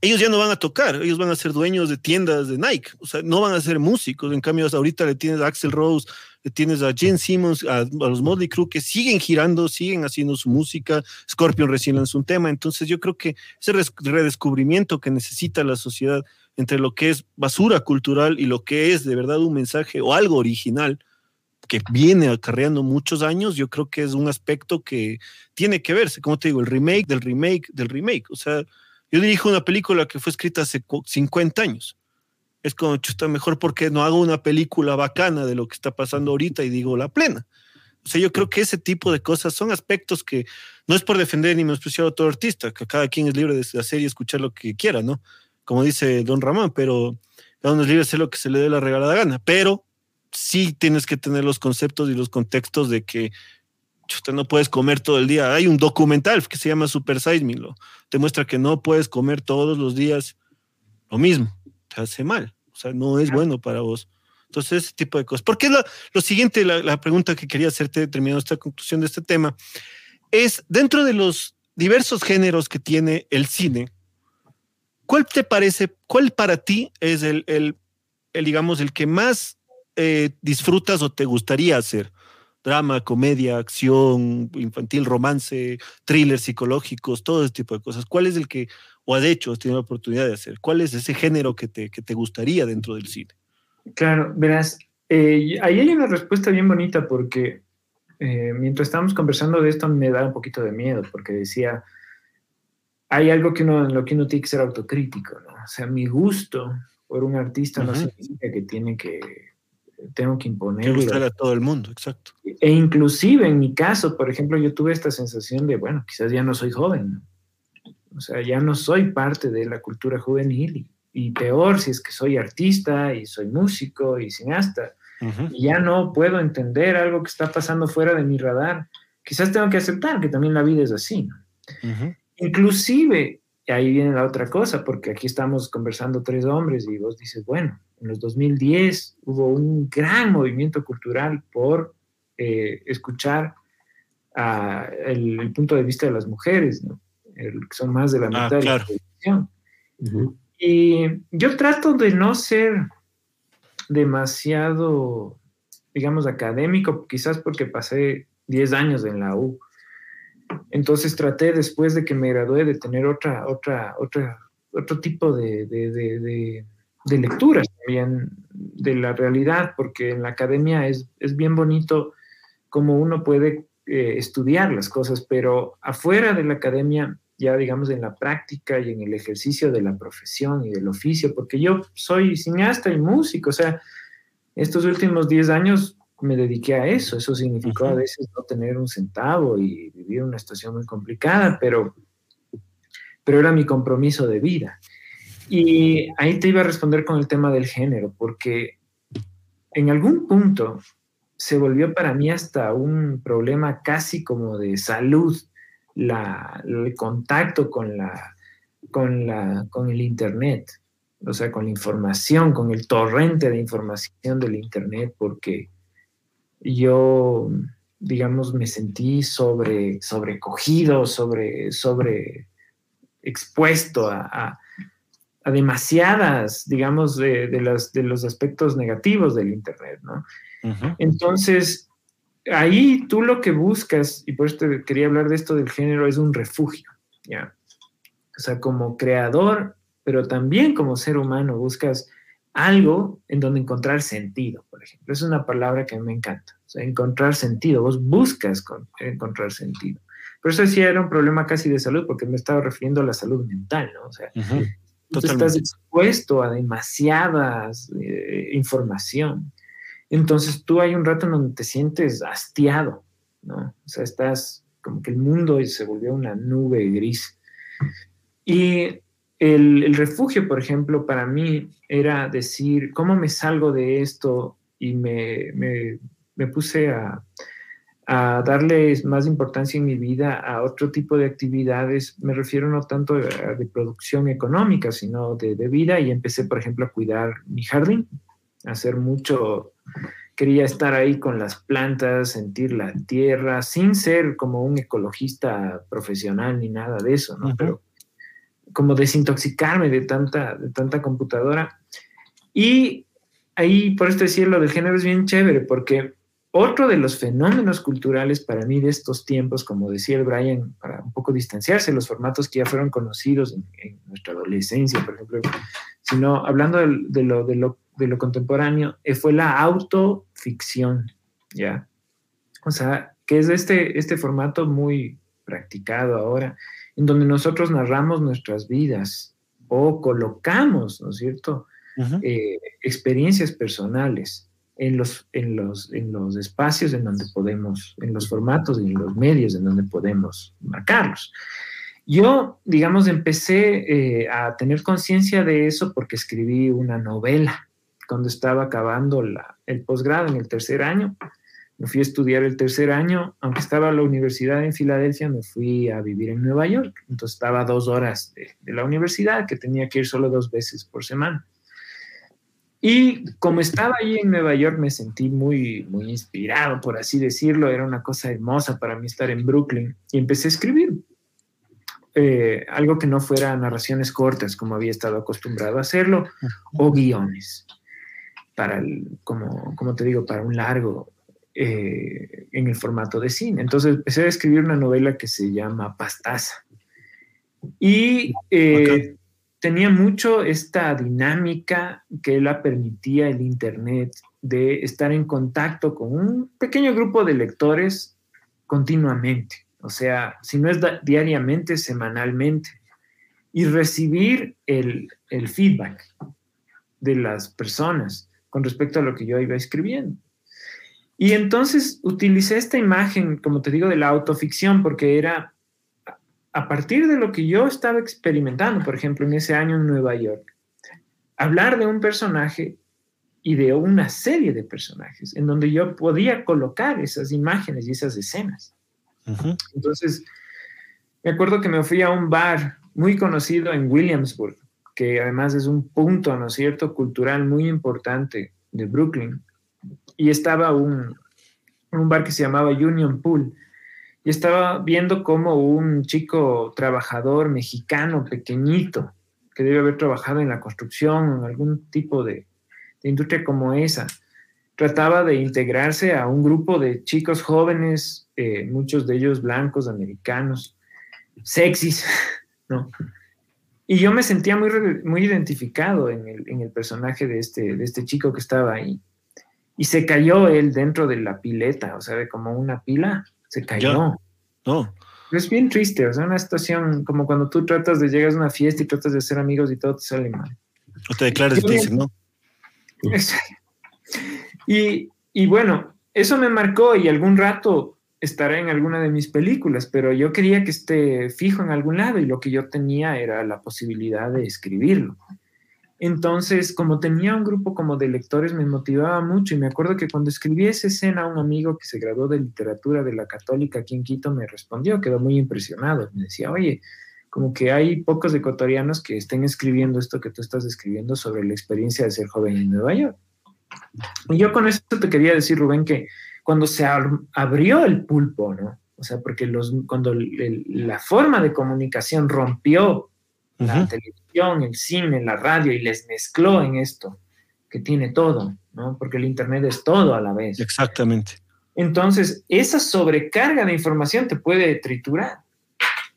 ellos ya no van a tocar, ellos van a ser dueños de tiendas de Nike, o sea, no van a ser músicos. En cambio, ahorita le tienes a Axel Rose, le tienes a Gene Simmons, a, los Motley Crue que siguen girando, siguen haciendo su música. Scorpion recién lanzó un tema. Entonces, yo creo que ese redescubrimiento que necesita la sociedad entre lo que es basura cultural y lo que es de verdad un mensaje o algo original que viene acarreando muchos años, yo creo que es un aspecto que tiene que verse, como te digo, el remake del remake del remake. O sea, yo dirijo una película que fue escrita hace 50 años. Es como, está mejor porque no hago una película bacana de lo que está pasando ahorita y digo la plena. O sea, yo creo que ese tipo de cosas son aspectos que no es por defender ni menospreciar a todo artista, que cada quien es libre de hacer y escuchar lo que quiera, ¿no? Como dice Don Ramón, pero cada uno es libre de hacer lo que se le dé la regalada gana, pero sí tienes que tener los conceptos y los contextos de que usted no puedes comer todo el día. Hay un documental que se llama Super Size Me, lo, te muestra que no puedes comer todos los días lo mismo. Te hace mal. O sea, no es bueno para vos. Entonces, ese tipo de cosas. Porque lo, lo siguiente, la, la, pregunta que quería hacerte terminando esta conclusión de este tema, es dentro de los diversos géneros que tiene el cine, ¿cuál te parece, cuál para ti es el, el, digamos, el que más eh, disfrutas o te gustaría hacer? drama, comedia, acción, infantil, romance, thrillers psicológicos, todo ese tipo de cosas. ¿Cuál es el que, o has hecho, has tenido la oportunidad de hacer? ¿Cuál es ese género que te, que te gustaría dentro del cine? Claro, verás, eh, ahí hay una respuesta bien bonita porque eh, mientras estábamos conversando de esto me da un poquito de miedo porque decía, hay algo que uno, en lo que uno tiene que ser autocrítico, ¿no? O sea, mi gusto por un artista no significa que tiene que tengo que imponerle. a todo el mundo, exacto. E inclusive en mi caso, por ejemplo, yo tuve esta sensación de, bueno, quizás ya no soy joven, o sea, ya no soy parte de la cultura juvenil y, peor si es que soy artista y soy músico y cineasta y ya no puedo entender algo que está pasando fuera de mi radar. Quizás tengo que aceptar que también la vida es así. Inclusive, ahí viene la otra cosa, porque aquí estamos conversando tres hombres y vos dices, bueno, en los 2010 hubo un gran movimiento cultural por eh, escuchar el, punto de vista de las mujeres, ¿no? que son más de la ah, mitad de la televisión. Y yo trato de no ser demasiado, digamos, académico, quizás porque pasé 10 años en la U. Entonces traté después de que me gradué de tener otra, otra, otra, otro tipo de, de, lecturas también de la realidad, porque en la academia es, es bien bonito cómo uno puede eh, estudiar las cosas, pero afuera de la academia, ya digamos en la práctica y en el ejercicio de la profesión y del oficio, porque yo soy cineasta y músico, o sea, Estos últimos 10 años me dediqué a eso. Eso significó a veces no tener un centavo y vivir una situación muy complicada, pero, pero era mi compromiso de vida. Y ahí te iba a responder con el tema del género, porque en algún punto se volvió para mí hasta un problema casi como de salud, la, el contacto con, la, con, la, con el Internet, o sea, con la información, con el torrente de información del Internet, porque yo, digamos, me sentí sobre, sobrecogido, sobre, sobre expuesto a, demasiadas, digamos, de, de, los aspectos negativos del Internet, ¿no? Entonces, ahí tú lo que buscas, y por esto quería hablar de esto del género, es un refugio, ¿ya? O sea, como creador, pero también como ser humano, buscas algo en donde encontrar sentido, por ejemplo. Es una palabra que me encanta. O sea, encontrar sentido. Vos buscas encontrar sentido. Pero eso sí era un problema casi de salud, porque me estaba refiriendo a la salud mental, ¿no? O sea, tú estás expuesto a demasiadas eh, información. Entonces tú hay un rato en donde te sientes hastiado, ¿no? O sea, estás como que el mundo se volvió una nube gris. Y el, refugio, por ejemplo, para mí era decir, ¿cómo me salgo de esto? Y me, puse a, a darle más importancia en mi vida a otro tipo de actividades. Me refiero no tanto a, de producción económica, sino de, de, vida. Y empecé, por ejemplo, a cuidar mi jardín, a hacer mucho. Quería estar ahí con las plantas, sentir la tierra, sin ser como un ecologista profesional ni nada de eso, ¿no? Pero como desintoxicarme de tanta, de tanta computadora. Y ahí, por esto decirlo del género es bien chévere, porque otro de los fenómenos culturales para mí de estos tiempos, como decía el Brian, para un poco distanciarse los formatos que ya fueron conocidos en, nuestra adolescencia, por ejemplo, sino hablando de, lo, de, lo, de lo contemporáneo, eh, fue la autoficción, ¿ya? O sea, que es este, este formato muy practicado ahora, en donde nosotros narramos nuestras vidas o colocamos, ¿no es cierto?, eh, experiencias personales en los, en, los, en los espacios en donde podemos, en los formatos y en los medios en donde podemos marcarlos. Yo, digamos, empecé eh, a tener conciencia de eso porque escribí una novela cuando estaba acabando la, el posgrado en el tercer año me fui a estudiar el tercer año, aunque estaba en la universidad en Filadelfia, me fui a vivir en Nueva York. Entonces estaba dos horas de, la universidad, que tenía que ir solo dos veces por semana. Y como estaba ahí en Nueva York, me sentí muy, muy inspirado, por así decirlo. Era una cosa hermosa para mí estar en Brooklyn. Y empecé a escribir. Eh, algo que no fuera narraciones cortas, como había estado acostumbrado a hacerlo, o guiones, para como, como te digo, para un largo, eh, en el formato de cine. Entonces empecé a escribir una novela que se llama Pastaza. Y eh, tenía mucho esta dinámica que la permitía el Internet de estar en contacto con un pequeño grupo de lectores continuamente. O sea, si no es diariamente, semanalmente. Y recibir el, el feedback de las personas con respecto a lo que yo iba escribiendo. Y entonces utilicé esta imagen, como te digo, de la autoficción, porque era a partir de lo que yo estaba experimentando, por ejemplo, en ese año en Nueva York, hablar de un personaje y de una serie de personajes en donde yo podía colocar esas imágenes y esas escenas. Entonces, me acuerdo que me fui a un bar muy conocido en Williamsburg, que además es un punto, ¿no es cierto?, cultural muy importante de Brooklyn, y estaba un, un bar que se llamaba Union Pool y estaba viendo como un chico trabajador mexicano pequeñito que debe haber trabajado en la construcción, en algún tipo de, industria como esa, trataba de integrarse a un grupo de chicos jóvenes, eh, muchos de ellos blancos, americanos, sexys, ¿no? Y yo me sentía muy, muy identificado en el, en el personaje de este, de este chico que estaba ahí y se cayó él dentro de la pileta, o sea, de como una pila, se cayó. No. Es bien triste, o sea, una situación como cuando tú tratas de llegar a una fiesta y tratas de ser amigos y todo te sale mal. O te declares, dicen, ¿no? Y, y bueno, eso me marcó y algún rato estará en alguna de mis películas, pero yo quería que esté fijo en algún lado y lo que yo tenía era la posibilidad de escribirlo. Entonces, como tenía un grupo como de lectores, me motivaba mucho y me acuerdo que cuando escribí esa escena, un amigo que se graduó de literatura de la católica aquí en Quito me respondió, quedó muy impresionado, me decía, oye, como que hay pocos ecuatorianos que estén escribiendo esto que tú estás escribiendo sobre la experiencia de ser joven en Nueva York. Y yo con esto te quería decir, Rubén, que cuando se abrió el pulpo, ¿no? O sea, porque los, cuando la forma de comunicación rompió la televisión, el cine, la radio y les mezcló en esto, que tiene todo, ¿no? Porque el Internet es todo a la vez. Exactamente. Entonces, esa sobrecarga de información te puede triturar.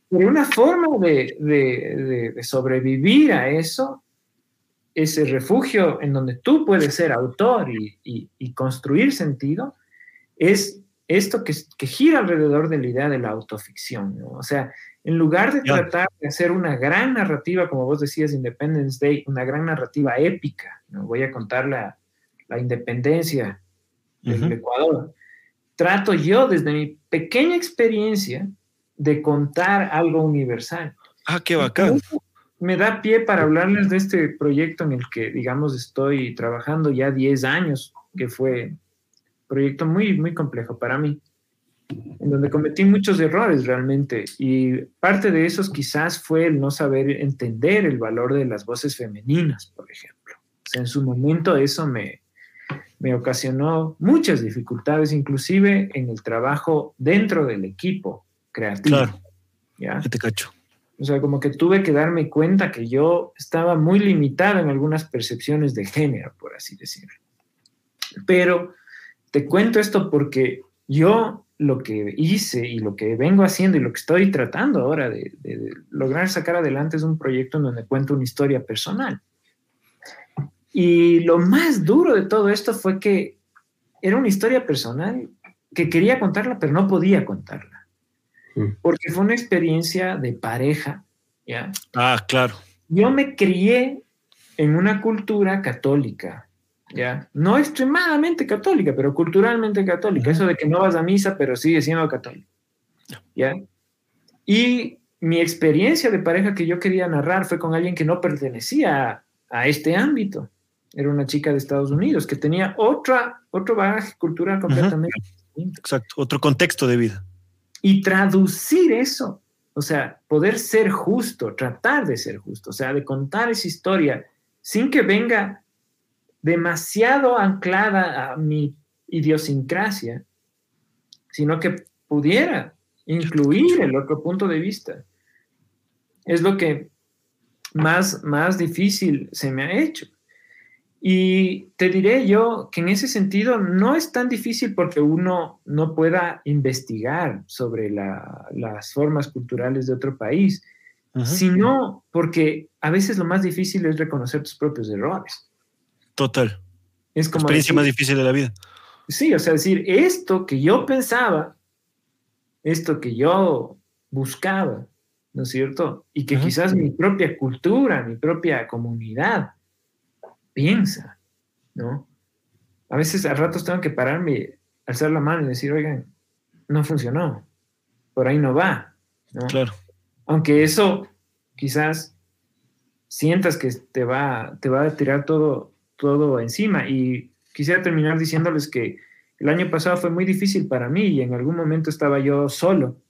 Pero una forma de, de, de sobrevivir a eso, ese refugio en donde tú puedes ser autor y, y, y construir sentido, es esto que, que, gira alrededor de la idea de la autoficción. ¿no? O sea, en lugar de tratar de hacer una gran narrativa, como vos decías, Independence Day, una gran narrativa épica, ¿no? voy a contar la, la independencia del uh -huh. Ecuador, trato yo desde mi pequeña experiencia de contar algo universal. Ah, qué bacán. Me da pie para hablarles de este proyecto en el que, digamos, estoy trabajando ya 10 años, que fue un proyecto muy, muy complejo para mí en donde cometí muchos errores realmente y parte de esos quizás fue el no saber entender el valor de las voces femeninas, por ejemplo. O sea, en su momento eso me, me ocasionó muchas dificultades, inclusive en el trabajo dentro del equipo creativo. Claro. ¿ya? Te cacho. O sea, como que tuve que darme cuenta que yo estaba muy limitado en algunas percepciones de género, por así decirlo. Pero te cuento esto porque yo lo que hice y lo que vengo haciendo y lo que estoy tratando ahora de, de, de, lograr sacar adelante es un proyecto en donde cuento una historia personal. Y lo más duro de todo esto fue que era una historia personal que quería contarla, pero no podía contarla. Porque fue una experiencia de pareja, ¿ya? Ah, claro. Yo me crié en una cultura católica, ¿ya? No extremadamente católica, pero culturalmente católica. Eso de que no vas a misa, pero sigue siendo católico. ¿Ya? Y mi experiencia de pareja que yo quería narrar fue con alguien que no pertenecía a, a este ámbito. Era una chica de Estados Unidos que tenía otra, otro bagaje cultural completamente distinto. Exacto, otro contexto de vida. Y traducir eso, o sea, poder ser justo, tratar de ser justo, o sea, de contar esa historia sin que venga demasiado anclada a mi idiosincrasia, sino que pudiera incluir el otro punto de vista. Es lo que más, más difícil se me ha hecho. Y te diré yo que en ese sentido no es tan difícil porque uno no pueda investigar sobre la, las formas culturales de otro país, sino porque a veces lo más difícil es reconocer tus propios errores. Total. Es como la experiencia decir, más difícil de la vida. Sí, o sea, decir, esto que yo pensaba, esto que yo buscaba, ¿no es cierto? Y que quizás mi propia cultura, mi propia comunidad piensa, ¿no? A veces a ratos tengo que pararme, alzar la mano y decir, oigan, no funcionó, por ahí no va, ¿no? Claro. Aunque eso quizás sientas que te va, te va a tirar todo, todo encima. Y quisiera terminar diciéndoles que el año pasado fue muy difícil para mí y en algún momento estaba yo solo,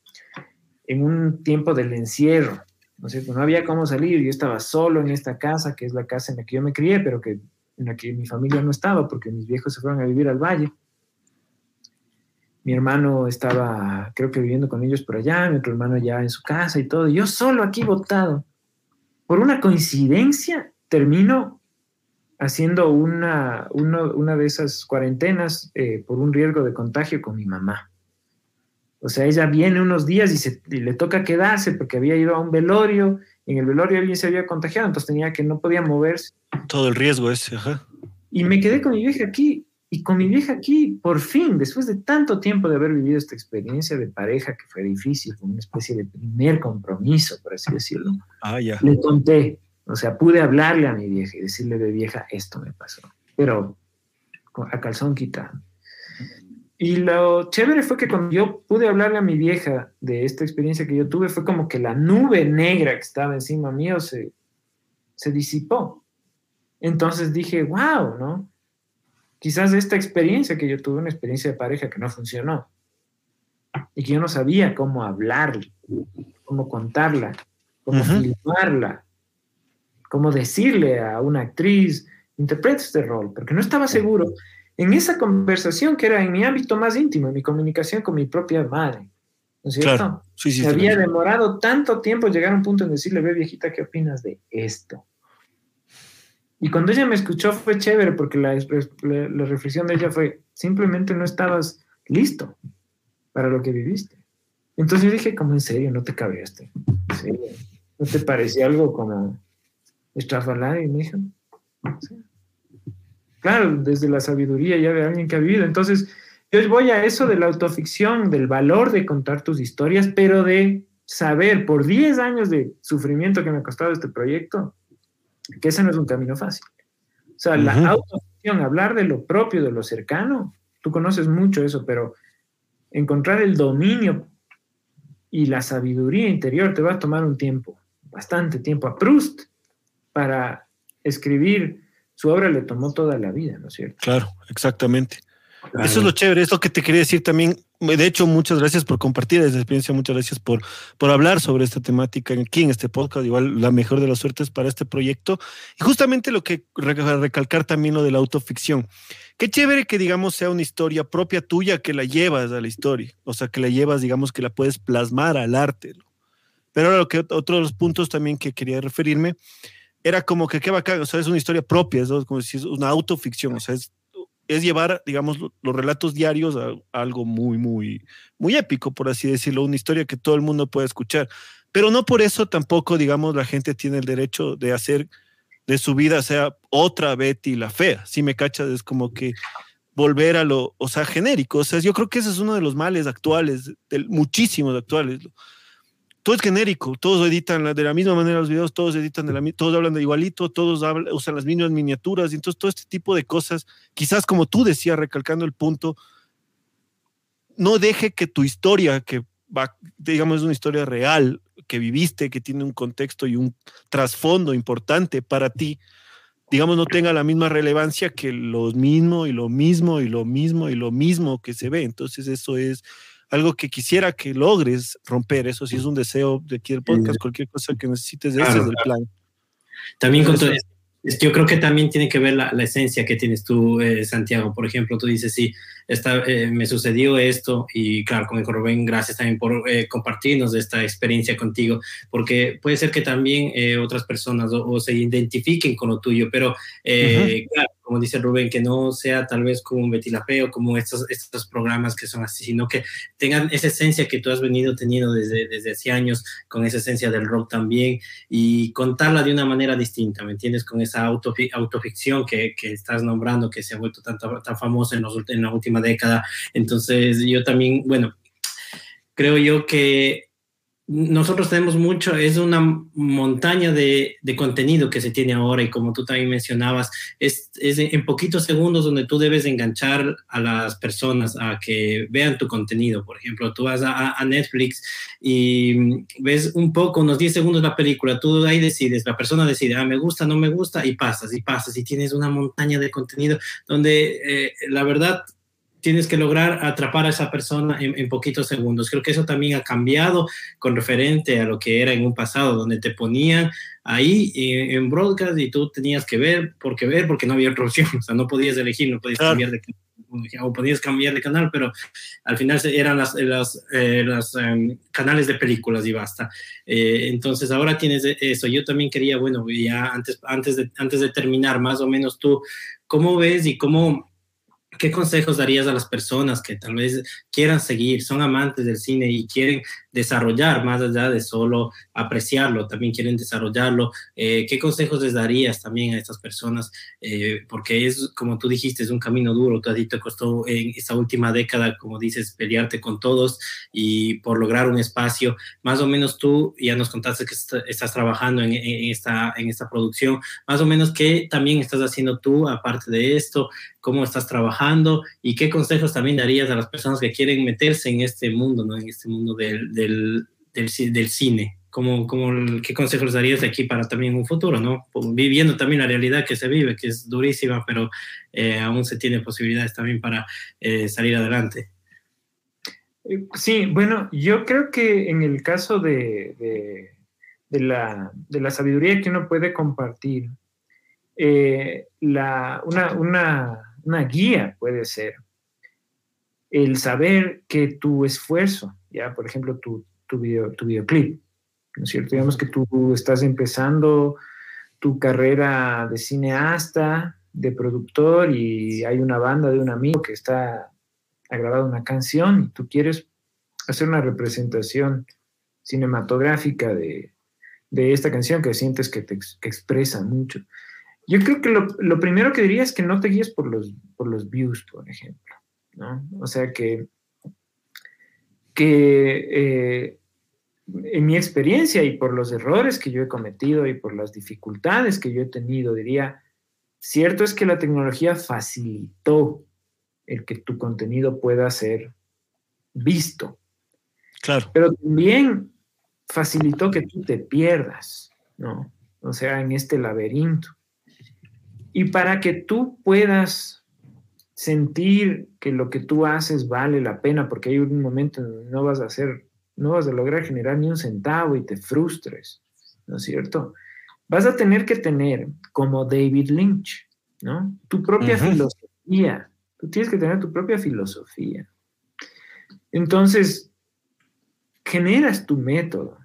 en un tiempo del encierro, ¿no es cierto? No había cómo salir, yo estaba solo en esta casa, que es la casa en la que yo me crié, pero que, en la que mi familia no estaba, porque mis viejos se fueron a vivir al valle. Mi hermano estaba, creo que viviendo con ellos por allá, mi otro hermano ya en su casa y todo, y yo solo aquí botado. Por una coincidencia, termino haciendo una, una, una de esas cuarentenas eh, por un riesgo de contagio con mi mamá. O sea, ella viene unos días y, se, y, le toca quedarse porque había ido a un velorio, y en el velorio alguien se había contagiado, entonces tenía que no podía moverse. Todo el riesgo ese, ajá. Y me quedé con mi vieja aquí, y con mi vieja aquí, por fin, después de tanto tiempo de haber vivido esta experiencia de pareja que fue difícil, fue una especie de primer compromiso, por así decirlo. Ah, ya. Le conté, o sea, pude hablarle a mi vieja y decirle de vieja, esto me pasó. Pero a calzón quitado. Y lo chévere fue que cuando yo pude hablarle a mi vieja de esta experiencia que yo tuve, fue como que la nube negra que estaba encima mío se, se disipó. Entonces dije, wow, ¿no? Quizás esta experiencia que yo tuve, una experiencia de pareja que no funcionó, y que yo no sabía cómo hablar, cómo contarla, cómo filmarla, cómo decirle a una actriz, interpreta este rol, porque no estaba seguro en esa conversación que era en mi ámbito más íntimo, en mi comunicación con mi propia madre. ¿No es cierto? Sí, sí, había demorado tanto tiempo llegar a un punto en decirle, ve viejita, ¿qué opinas de esto? Y cuando ella me escuchó fue chévere porque la, la, reflexión de ella fue, simplemente no estabas listo para lo que viviste. Entonces yo dije, como en serio, no te cabreaste. ¿No te parecía algo como estrafalario? Y me dijo, claro, desde la sabiduría ya de alguien que ha vivido. Entonces, yo voy a eso de la autoficción, del valor de contar tus historias, pero de saber por 10 años de sufrimiento que me ha costado este proyecto, que ese no es un camino fácil. O sea, la autoficción, hablar de lo propio, de lo cercano, tú conoces mucho eso, pero encontrar el dominio y la sabiduría interior te va a tomar un tiempo, bastante tiempo. A Proust, para escribir su obra le tomó toda la vida, ¿no es cierto? Claro, exactamente. Eso es lo chévere, es lo que te quería decir también. De hecho, muchas gracias por compartir esa experiencia, muchas gracias por, por hablar sobre esta temática aquí en este podcast. Igual la mejor de las suertes para este proyecto. Y justamente lo que recalcar también lo de la autoficción. Qué chévere que, digamos, sea una historia propia tuya que la llevas a la historia. O sea, que la llevas, digamos, que la puedes plasmar al arte. Pero ahora lo que otro de los puntos también que quería referirme era como que qué bacán, o sea, es una historia propia, es como si es una autoficción, o sea, es, llevar, digamos, los relatos diarios a, algo muy, muy, muy épico, por así decirlo, una historia que todo el mundo puede escuchar. Pero no por eso tampoco, digamos, la gente tiene el derecho de hacer de su vida sea otra Betty la fea. Si me cachas, es como que volver a lo, o sea, genérico. O sea, yo creo que ese es uno de los males actuales, muchísimos actuales todo es genérico, todos editan de la misma manera los videos, todos editan de la todos hablan de igualito, todos usan las mismas miniaturas, y entonces todo este tipo de cosas, quizás como tú decías, recalcando el punto, no deje que tu historia, que va, digamos es una historia real, que viviste, que tiene un contexto y un trasfondo importante para ti, digamos, no tenga la misma relevancia que lo mismo y lo mismo y lo mismo y lo mismo que se ve. Entonces eso es algo que quisiera que logres romper. Eso sí es un deseo de aquí el podcast, cualquier cosa que necesites, de ese es el plan. También con todo yo creo que también tiene que ver la, esencia que tienes tú, eh, Santiago. Por ejemplo, tú dices, sí, esta, eh, me sucedió esto y claro, con el Rubén, gracias también por eh, compartirnos esta experiencia contigo, porque puede ser que también otras personas o, se identifiquen con lo tuyo, pero claro, como dice Rubén, que no sea tal vez como un Betty la o como estos, estos programas que son así, sino que tengan esa esencia que tú has venido teniendo desde, desde hace años, con esa esencia del rock también, y contarla de una manera distinta, ¿me entiendes? Con esa autoficción que, que, estás nombrando, que se ha vuelto tan, tan famosa en, en la última década. Entonces, yo también, bueno, creo yo que nosotros tenemos mucho, es una montaña de, de, contenido que se tiene ahora y como tú también mencionabas, es, es, en poquitos segundos donde tú debes enganchar a las personas a que vean tu contenido. Por ejemplo, tú vas a, a Netflix y ves un poco, unos 10 segundos la película, tú ahí decides, la persona decide, ah, me gusta, no me gusta, y pasas, y pasas, y tienes una montaña de contenido donde eh, la verdad tienes que lograr atrapar a esa persona en, poquitos segundos. Creo que eso también ha cambiado con referente a lo que era en un pasado, donde te ponían ahí eh, en broadcast y tú tenías que ver, porque ver, porque no había otra opción, o sea, no podías elegir, no podías cambiar de o podías cambiar de canal, pero al final eran las, las, eh, em, canales de películas y basta. Eh, entonces ahora tienes eso. Yo también quería, bueno, ya antes, antes, de, antes de terminar, más o menos tú, ¿cómo ves y cómo ¿Qué consejos darías a las personas que tal vez quieran seguir, son amantes del cine y quieren desarrollar más allá de solo apreciarlo, también quieren desarrollarlo? Eh, ¿Qué consejos les darías también a estas personas? Eh, porque es, como tú dijiste, es un camino duro. Tú has dicho, costó en esta última década, como dices, pelearte con todos y por lograr un espacio. Más o menos tú ya nos contaste que estás trabajando en, esta, en esta producción. Más o menos, ¿qué también estás haciendo tú aparte de esto? cómo estás trabajando y qué consejos también darías a las personas que quieren meterse en este mundo, ¿no? En este mundo del, del, cine. ¿Cómo, cómo, ¿Qué consejos darías de aquí para también un futuro, ¿no? Viviendo también la realidad que se vive, que es durísima, pero eh, aún se tiene posibilidades también para eh, salir adelante. Eh, sí, bueno, yo creo que en el caso de, de, de, la, de la, sabiduría que uno puede compartir, la, una, una una guía puede ser el saber que tu esfuerzo, ya por ejemplo tu, tu, video, tu videoclip, ¿no es cierto? Digamos que tú estás empezando tu carrera de cineasta, de productor y hay una banda de un amigo que está ha grabado una canción y tú quieres hacer una representación cinematográfica de, de esta canción que sientes que te que expresa mucho. Yo creo que lo, primero que diría es que no te guíes por los, por los views, por ejemplo, ¿no? O sea que, que eh, en mi experiencia y por los errores que yo he cometido y por las dificultades que yo he tenido, diría, cierto es que la tecnología facilitó el que tu contenido pueda ser visto. Claro. Pero también facilitó que tú te pierdas, ¿no? O sea, en este laberinto. Y para que tú puedas sentir que lo que tú haces vale la pena, porque hay un momento en donde no vas a hacer, no vas a lograr generar ni un centavo y te frustres, ¿no es cierto? Vas a tener que tener, como David Lynch, ¿no? Tu propia filosofía. Tú tienes que tener tu propia filosofía. Entonces, generas tu método,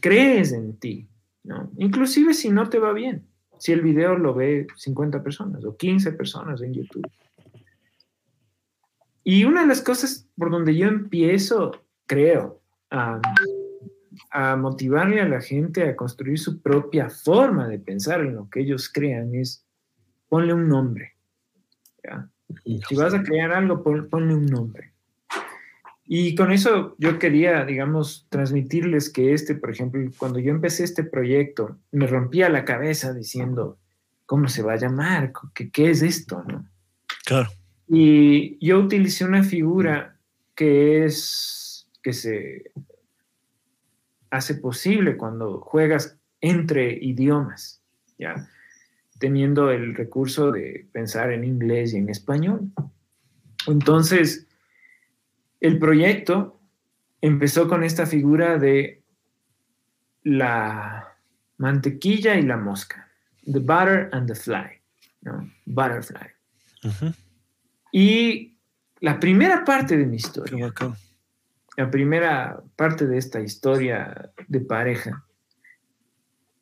crees en ti, ¿no? Inclusive si no te va bien si el video lo ve 50 personas o 15 personas en YouTube. Y una de las cosas por donde yo empiezo, creo, a, motivarle a la gente a construir su propia forma de pensar en lo que ellos crean es ponle un nombre. Si vas a crear algo, ponle un nombre. Y con eso yo quería, digamos, transmitirles que este, por ejemplo, cuando yo empecé este proyecto, me rompía la cabeza diciendo, ¿cómo se va a llamar? ¿Qué, qué es esto? ¿no? Claro. Y yo utilicé una figura que es, que se hace posible cuando juegas entre idiomas, ¿ya? Teniendo el recurso de pensar en inglés y en español. Entonces, el proyecto empezó con esta figura de la mantequilla y la mosca, the butter and the fly, ¿no? Butterfly. Y la primera parte de mi historia, la primera parte de esta historia de pareja,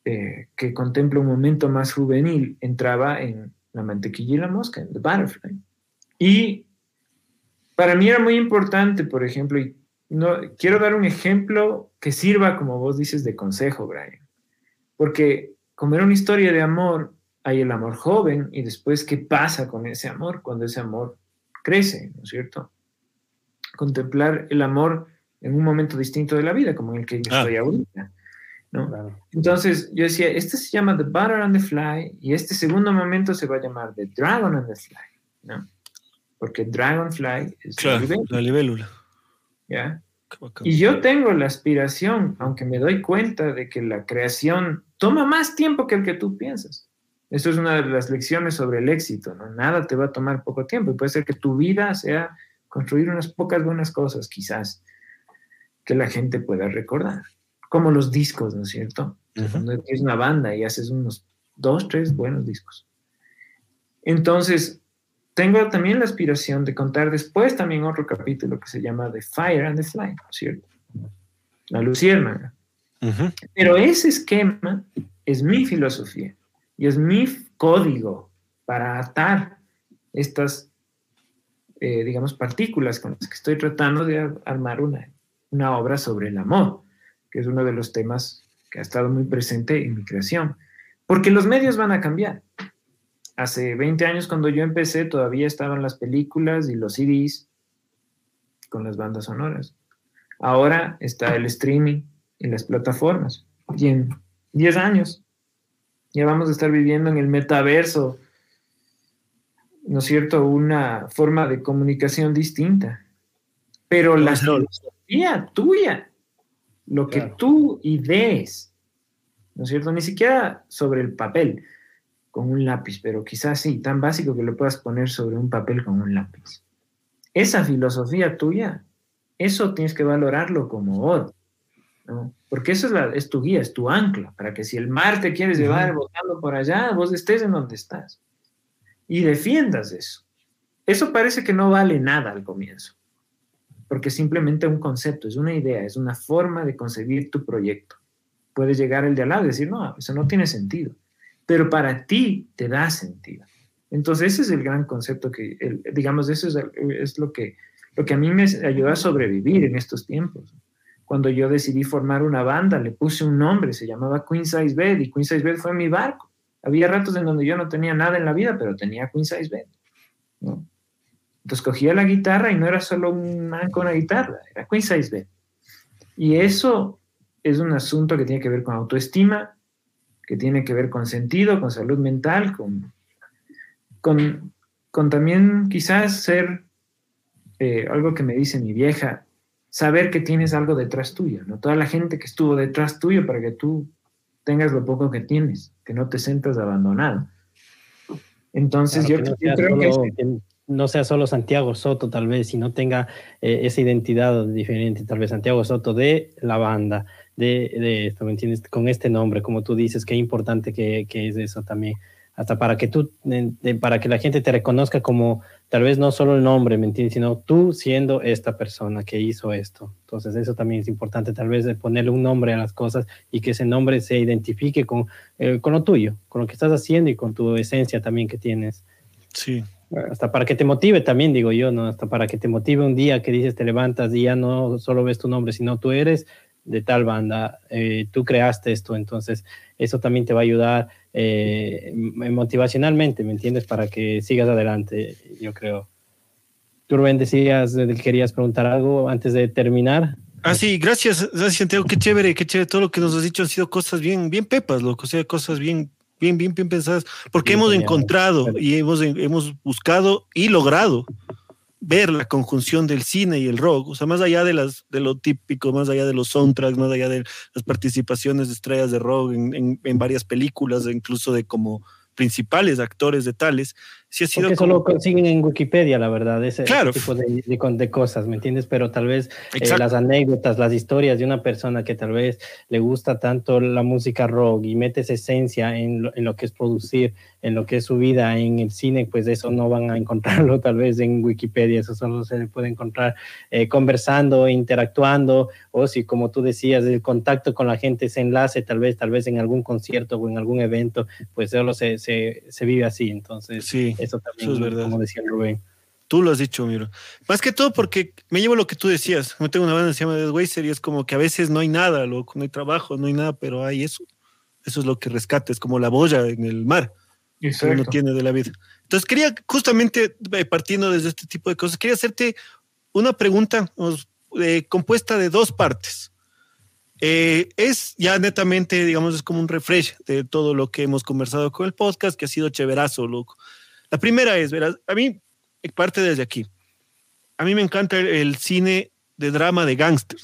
eh, que contempla un momento más juvenil, entraba en la mantequilla y la mosca, en the butterfly. Y para mí era muy importante, por ejemplo, y no, quiero dar un ejemplo que sirva, como vos dices, de consejo, Brian. Porque como era una historia de amor, hay el amor joven y después qué pasa con ese amor cuando ese amor crece, ¿no es cierto? Contemplar el amor en un momento distinto de la vida, como en el que yo estoy ahorita. ¿no? Entonces yo decía, este se llama The Butter and the Fly y este segundo momento se va a llamar The Dragon and the Fly. ¿no? porque Dragonfly es la libélula. ¿Ya? Y yo tengo la aspiración, aunque me doy cuenta de que la creación toma más tiempo que el que tú piensas. Esto es una de las lecciones sobre el éxito, ¿no? Nada te va a tomar poco tiempo y puede ser que tu vida sea construir unas pocas buenas cosas, quizás, que la gente pueda recordar. Como los discos, ¿no es cierto? Cuando tienes una banda y haces unos dos, tres buenos discos. Entonces, tengo también la aspiración de contar después también otro capítulo que se llama The Fire and the Flame, ¿cierto? La luciérnaga. Pero ese esquema es mi filosofía y es mi código para atar estas, eh, digamos, partículas con las que estoy tratando de armar una, una obra sobre el amor, que es uno de los temas que ha estado muy presente en mi creación. Porque los medios van a cambiar hace 20 años cuando yo empecé todavía estaban las películas y los CDs con las bandas sonoras. Ahora está el streaming y las plataformas. Y en 10 años ya vamos a estar viviendo en el metaverso ¿no es cierto?, una forma de comunicación distinta. Pero la filosofía tuya, lo que tú idees, ¿no es cierto?, ni siquiera sobre el papel con un lápiz, pero quizás sí, tan básico que lo puedas poner sobre un papel con un lápiz. Esa filosofía tuya, eso tienes que valorarlo como oro, ¿no? Porque eso es, la, es tu guía, es tu ancla, para que si el mar te quieres llevar botando por allá, vos estés en donde estás y defiendas eso. Eso parece que no vale nada al comienzo, porque es simplemente un concepto, es una idea, es una forma de concebir tu proyecto. Puede llegar el de al lado y decir, no, eso no tiene sentido, pero para ti te da sentido. Entonces ese es el gran concepto que, digamos, eso es, es, lo, que, lo que a mí me ayudó a sobrevivir en estos tiempos. Cuando yo decidí formar una banda, le puse un nombre, se llamaba Queen Size Bed y Queen Size Bed fue mi barco había ratos en donde yo no tenía nada en la vida, pero tenía Queen Size Bed. Entonces cogía la guitarra y no era solo un con una guitarra, era Queen Size Bed. Y eso es un asunto que tiene que ver con autoestima, que tiene que ver con sentido, con salud mental, con, con, también quizás ser eh, algo que me dice mi vieja, saber que tienes algo detrás tuyo, ¿no? Toda la gente que estuvo detrás tuyo para que tú tengas lo poco que tienes, que no te sientas abandonado. Entonces yo, creo que, no sea solo Santiago Soto tal vez, sino tenga eh, esa identidad diferente, tal vez Santiago Soto de la banda, de, de esto, ¿me entiendes? Con este nombre, como tú dices, qué importante que, que es eso también hasta para que tú, para que la gente te reconozca como tal vez no solo el nombre, ¿me entiendes? Sino tú siendo esta persona que hizo esto. Entonces eso también es importante, tal vez de ponerle un nombre a las cosas y que ese nombre se identifique con, eh, con lo tuyo, con lo que estás haciendo y con tu esencia también que tienes. Sí. Hasta para que te motive también, digo yo, ¿no? Hasta para que te motive un día que dices, te levantas y ya no solo ves tu nombre, sino tú eres de tal banda, eh, tú creaste esto, entonces eso también te va a ayudar eh, motivacionalmente, ¿me entiendes? Para que sigas adelante, yo creo. Tú, Rubén, decías, querías preguntar algo antes de terminar. Ah, sí, gracias, gracias, Santiago, qué chévere, qué chévere, todo lo que nos has dicho han sido cosas bien, bien pepas, loco, o sea, cosas bien, bien, bien, bien pensadas, porque hemos encontrado y hemos, hemos buscado y logrado ver la conjunción del cine y el rock, o sea, más allá de, las, de lo típico, más allá de los soundtracks, más allá de las participaciones de estrellas de rock en, en varias películas, incluso de como principales actores de tales, sí ha sido Porque eso lo consiguen en Wikipedia, la verdad, ese, tipo de, de, cosas, ¿me entiendes? Pero tal vez eh, las anécdotas, las historias de una persona que tal vez le gusta tanto la música rock y mete esa esencia en lo, en lo que es producir, en lo que es su vida en el cine, pues eso no van a encontrarlo tal vez en Wikipedia, eso solo se puede encontrar eh, conversando, interactuando, o si como tú decías, el contacto con la gente, ese enlace, tal vez, tal vez en algún concierto o en algún evento, pues solo se, se, se vive así, entonces... Sí eso también, es verdad. como decía Rubén. Tú lo has dicho, Miro. Más que todo porque me llevo lo que tú decías. Yo tengo una banda que se llama Dead y es como que a veces no hay nada, loco, no hay trabajo, no hay nada, pero hay eso. Eso es lo que rescata, es como la boya en el mar que uno tiene de la vida. Entonces quería, justamente eh, partiendo desde este tipo de cosas, quería hacerte una pregunta eh, compuesta de dos partes. Eh, es ya netamente, digamos, es como un refresh de todo lo que hemos conversado con el podcast, que ha sido chéverazo, loco. La primera es, verás, a mí, parte desde aquí. A mí me encanta el, cine de drama de gángsters.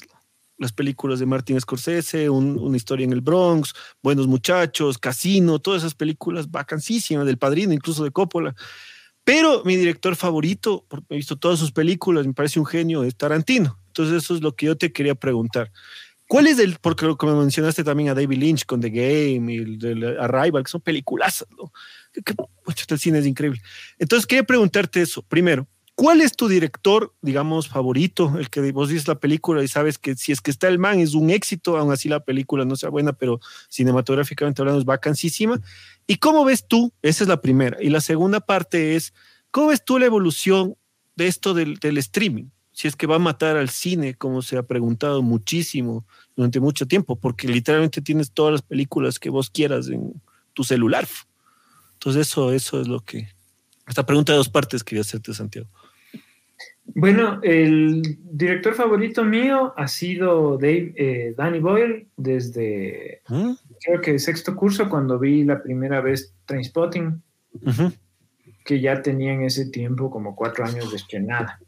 Las películas de Martin Scorsese, una historia en el Bronx, Buenos Muchachos, Casino, todas esas películas vacancísimas, del Padrino, incluso de Coppola. Pero mi director favorito, porque he visto todas sus películas, me parece un genio, es Tarantino. Entonces eso es lo que yo te quería preguntar. ¿Cuál es el, porque como mencionaste también a David Lynch con The Game y el, Arrival, que son películas, ¿no? que, el cine es increíble. Entonces, quería preguntarte eso. Primero, ¿cuál es tu director, digamos, favorito? El que vos dices la película y sabes que si es que está el man es un éxito, aún así la película no sea buena, pero cinematográficamente hablando es vacancísima. ¿Y cómo ves tú? Esa es la primera. Y la segunda parte es, ¿cómo ves tú la evolución de esto del, streaming? Si es que va a matar al cine, como se ha preguntado muchísimo durante mucho tiempo, porque literalmente tienes todas las películas que vos quieras en tu celular. Entonces eso, eso es lo que... Esta pregunta de dos partes quería hacerte, Santiago. Bueno, el director favorito mío ha sido Dave, eh, Danny Boyle desde ¿Mm? creo que sexto curso cuando vi la primera vez Trainspotting, que ya tenía en ese tiempo como cuatro años de estrenada.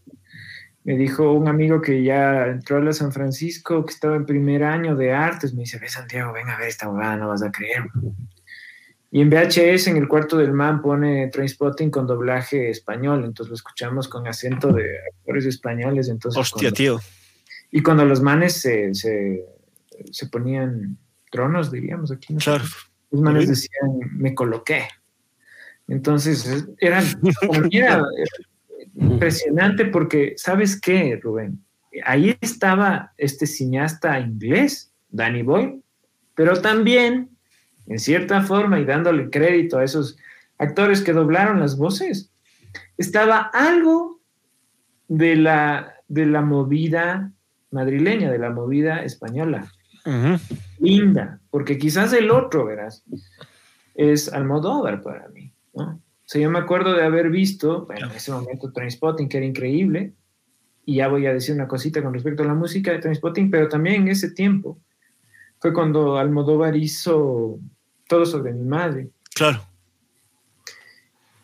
Me dijo un amigo que ya entró a la San Francisco, que estaba en primer año de artes, me dice, ve Santiago, ven a ver esta huevada, no vas a creer. Y en VHS, en el cuarto del man, pone Trainspotting con doblaje español, entonces lo escuchamos con acento de actores españoles. Entonces, Hostia, tío. Y cuando los manes se, se, se ponían tronos, diríamos aquí. ¿no? Claro. Los manes decían, me coloqué. Entonces, era, era impresionante porque, ¿sabes qué, Rubén? Ahí estaba este cineasta inglés, Danny Boyle, pero también, en cierta forma, y dándole crédito a esos actores que doblaron las voces, estaba algo de la, de la movida madrileña, de la movida española. Uh -huh. Linda, porque quizás el otro, verás, es Almodóvar para mí, ¿no? O sea, yo me acuerdo de haber visto, bueno, en ese momento Trainspotting, que era increíble, y ya voy a decir una cosita con respecto a la música de Trainspotting, pero también en ese tiempo fue cuando Almodóvar hizo Todo sobre mi madre. Claro.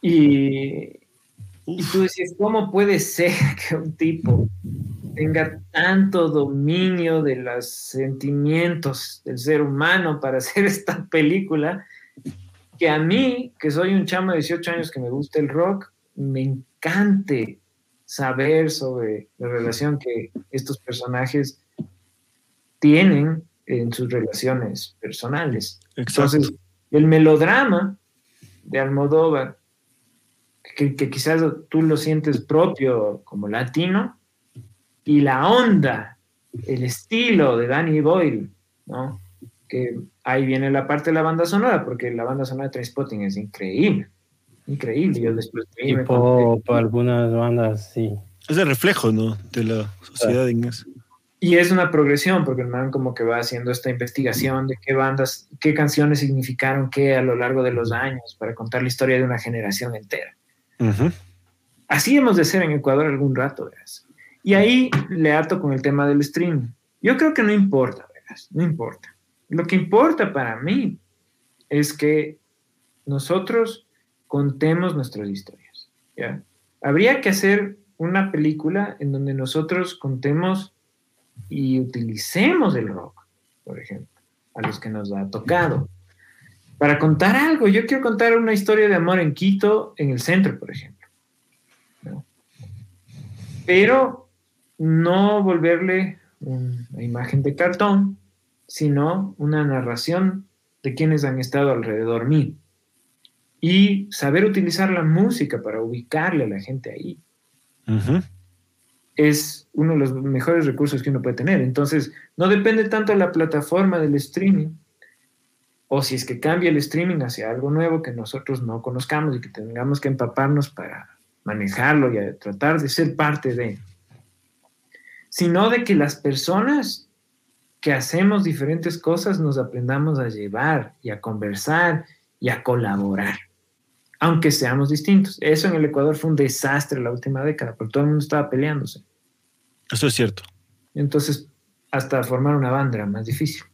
Y, y tú decías, ¿cómo puede ser que un tipo tenga tanto dominio de los sentimientos del ser humano para hacer esta película? que a mí, que soy un chamo de 18 años que me gusta el rock, me encante saber sobre la relación que estos personajes tienen en sus relaciones personales. Exacto. Entonces, el melodrama de Almodóvar, que, que, quizás tú lo sientes propio como latino, y la onda, el estilo de Danny Boyle, ¿no? que ahí viene la parte de la banda sonora, porque la banda sonora de Trainspotting es increíble, increíble. Yo después de ahí pop, algunas bandas, sí. Es el reflejo, ¿no? De la sociedad inglesa. Y es una progresión, porque el man como que va haciendo esta investigación de qué bandas, qué canciones significaron qué a lo largo de los años para contar la historia de una generación entera. Uh -huh. Así hemos de ser en Ecuador algún rato, ¿verdad? Y ahí le ato con el tema del streaming. Yo creo que no importa, ¿verdad? No importa lo que importa para mí es que nosotros contemos nuestras historias. ¿ya? Habría que hacer una película en donde nosotros contemos y utilicemos el rock, por ejemplo, a los que nos ha tocado. Para contar algo, yo quiero contar una historia de amor en Quito, en el centro, por ejemplo. Pero no volverle una imagen de cartón, sino una narración de quienes han estado alrededor mío. Y saber utilizar la música para ubicarle a la gente ahí. Uh. Es uno de los mejores recursos que uno puede tener. Entonces, no depende tanto de la plataforma del streaming, o si es que cambia el streaming hacia algo nuevo que nosotros no conozcamos y que tengamos que empaparnos para manejarlo y tratar de ser parte de, sino de que las personas que hacemos diferentes cosas nos aprendamos a llevar y a conversar y a colaborar, aunque seamos distintos. Eso en el Ecuador fue un desastre la última década, porque todo el mundo estaba peleándose. Eso es cierto. Entonces, hasta formar una banda era más difícil.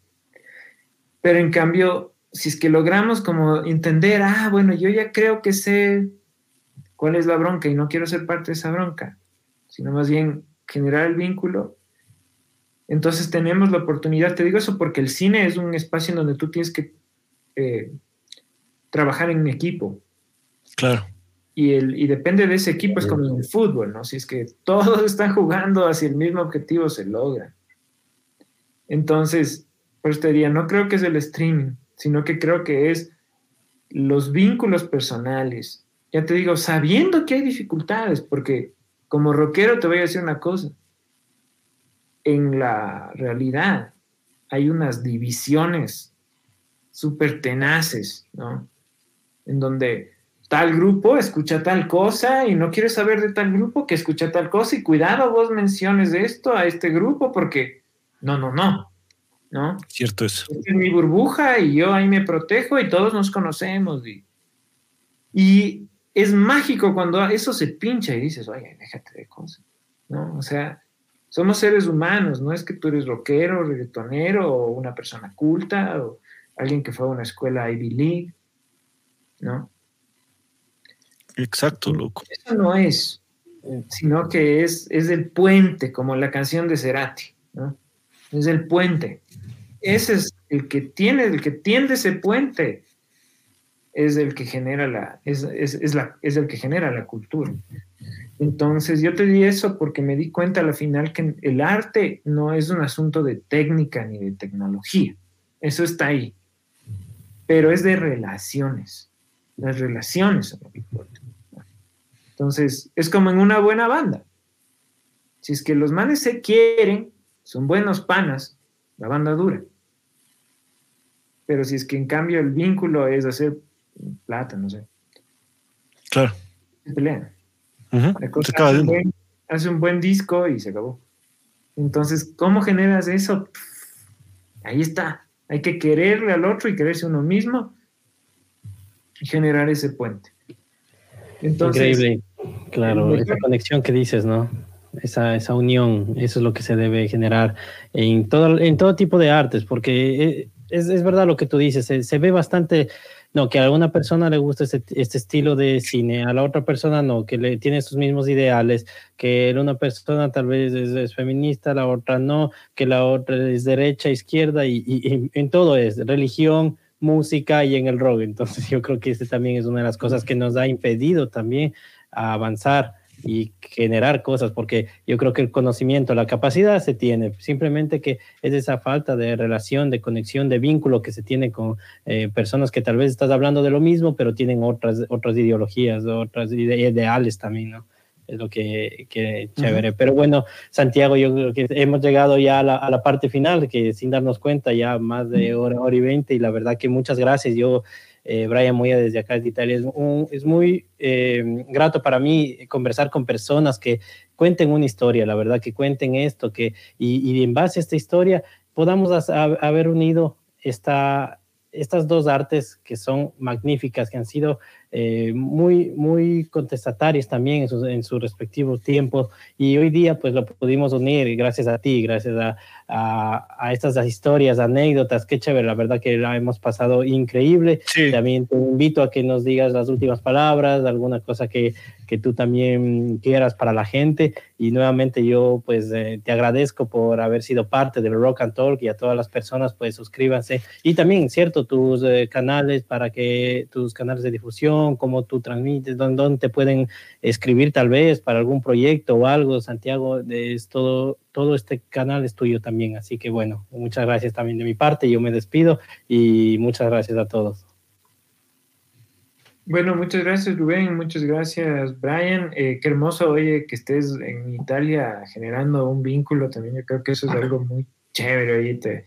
Pero en cambio, si es que logramos como entender, ah, bueno, yo ya creo que sé cuál es la bronca y no quiero ser parte de esa bronca, sino más bien generar el vínculo entonces tenemos la oportunidad, te digo eso porque el cine es un espacio en donde tú tienes que eh, trabajar en equipo. Claro. Y, el, y depende de ese equipo, es como en el fútbol, ¿no? Si es que todos están jugando hacia el mismo objetivo, se logra. Entonces, por eso te diría, no creo que es el streaming, sino que creo que es los vínculos personales. Ya te digo, sabiendo que hay dificultades, porque como rockero te voy a decir una cosa en la realidad hay unas divisiones súper tenaces, ¿no? En donde tal grupo escucha tal cosa y no quiere saber de tal grupo que escucha tal cosa y cuidado vos menciones esto a este grupo porque no, no, no, ¿no? Cierto eso. Esta es mi burbuja y yo ahí me protejo y todos nos conocemos y, y es mágico cuando eso se pincha y dices, oye, déjate de cosas, ¿no? O sea, somos seres humanos, no es que tú eres rockero, reggaetonero o una persona culta o alguien que fue a una escuela Ivy League, ¿no? Exacto, loco. Eso no es, sino que es, es el puente, como la canción de Cerati, ¿no? Es el puente. Ese es el que tiene, el que tiende ese puente, es el que genera la, es, la, es el que genera la cultura. Entonces, yo te di eso porque me di cuenta al final que el arte no es un asunto de técnica ni de tecnología. Eso está ahí. Pero es de relaciones. Las relaciones son lo que. Entonces, es como en una buena banda. Si es que los manes se quieren, son buenos panas, la banda dura. Pero si es que en cambio el vínculo es hacer plata, no sé. Claro. Se pelean. hace, un buen, disco y se acabó. Entonces, ¿cómo generas eso? Ahí está. Hay que quererle al otro y quererse uno mismo y generar ese puente. Increíble. Claro, esa conexión que dices, ¿no? Esa, esa unión, eso es lo que se debe generar en todo, en todo tipo de artes, porque eh, es, es verdad lo que tú dices, se, se ve bastante no, que a alguna persona le gusta este, este, estilo de cine, a la otra persona no, que le tiene sus mismos ideales, que una persona tal vez es, feminista, la otra no, que la otra es derecha, izquierda, y, y, en todo es religión, música y en el rock. Entonces yo creo que este también es una de las cosas que nos ha impedido también avanzar y generar cosas, porque yo creo que el conocimiento, la capacidad se tiene, simplemente que es esa falta de relación, de conexión, de vínculo que se tiene con eh, personas que tal vez estás hablando de lo mismo, pero tienen otras, otras ideologías, otras ideales también, ¿no? Es lo que, que chévere. Pero bueno, Santiago, yo creo que hemos llegado ya a la, a la parte final, que sin darnos cuenta ya más de hora, hora y veinte, y la verdad que muchas gracias. Yo eh, Brian Moya desde acá de Italia. Es, es muy eh, grato para mí conversar con personas que cuenten una historia, la verdad, que cuenten esto, que, y, y en base a esta historia podamos haber unido esta, estas dos artes que son magníficas, que han sido eh, muy, muy contestatarios también en sus, en sus, respectivos tiempos. Y hoy día pues lo pudimos unir gracias a ti, gracias a, a, a estas historias, anécdotas, qué chévere, la verdad que la hemos pasado increíble. Sí. También te invito a que nos digas las últimas palabras, alguna cosa que, que tú también quieras para la gente y nuevamente yo pues eh, te agradezco por haber sido parte del Rock and Talk y a todas las personas pues suscríbanse y también, cierto, tus eh, canales para que tus canales de difusión cómo tú transmites, dónde, dónde, te pueden escribir tal vez para algún proyecto o algo, Santiago, es todo, todo este canal es tuyo también. Así que bueno, muchas gracias también de mi parte, yo me despido y muchas gracias a todos. Bueno, muchas gracias Rubén, muchas gracias Brian. Eh, qué hermoso, oye, que estés en Italia generando un vínculo también. Yo creo que eso es algo muy chévere, oye, te,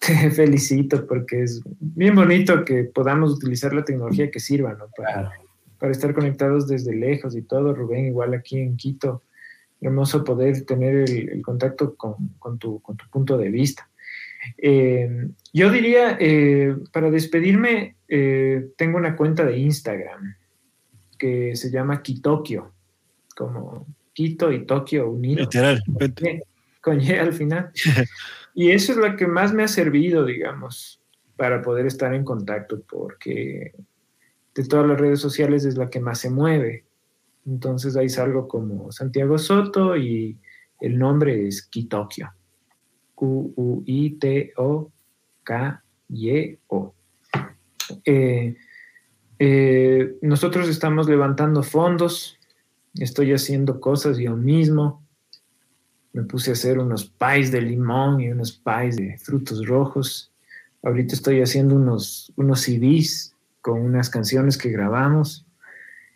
te felicito porque es bien bonito que podamos utilizar la tecnología que sirva, ¿no? Para, para estar conectados desde lejos y todo. Rubén, igual aquí en Quito, hermoso poder tener el, el contacto con, con, tu, con, tu, punto de vista. Eh, yo diría, eh, para despedirme, eh, tengo una cuenta de Instagram que se llama Kitokio, como Quito y Tokio unidos. Literal. Con Y al final. Y eso es lo que más me ha servido, digamos, para poder estar en contacto, porque de todas las redes sociales es la que más se mueve. Entonces ahí salgo como Santiago Soto y el nombre es Kitokio. Q-U-I-T-O-K-Y-O. Eh, eh, nosotros estamos levantando fondos, estoy haciendo cosas yo mismo me puse a hacer unos pies de limón y unos pies de frutos rojos. Ahorita estoy haciendo unos, unos CDs con unas canciones que grabamos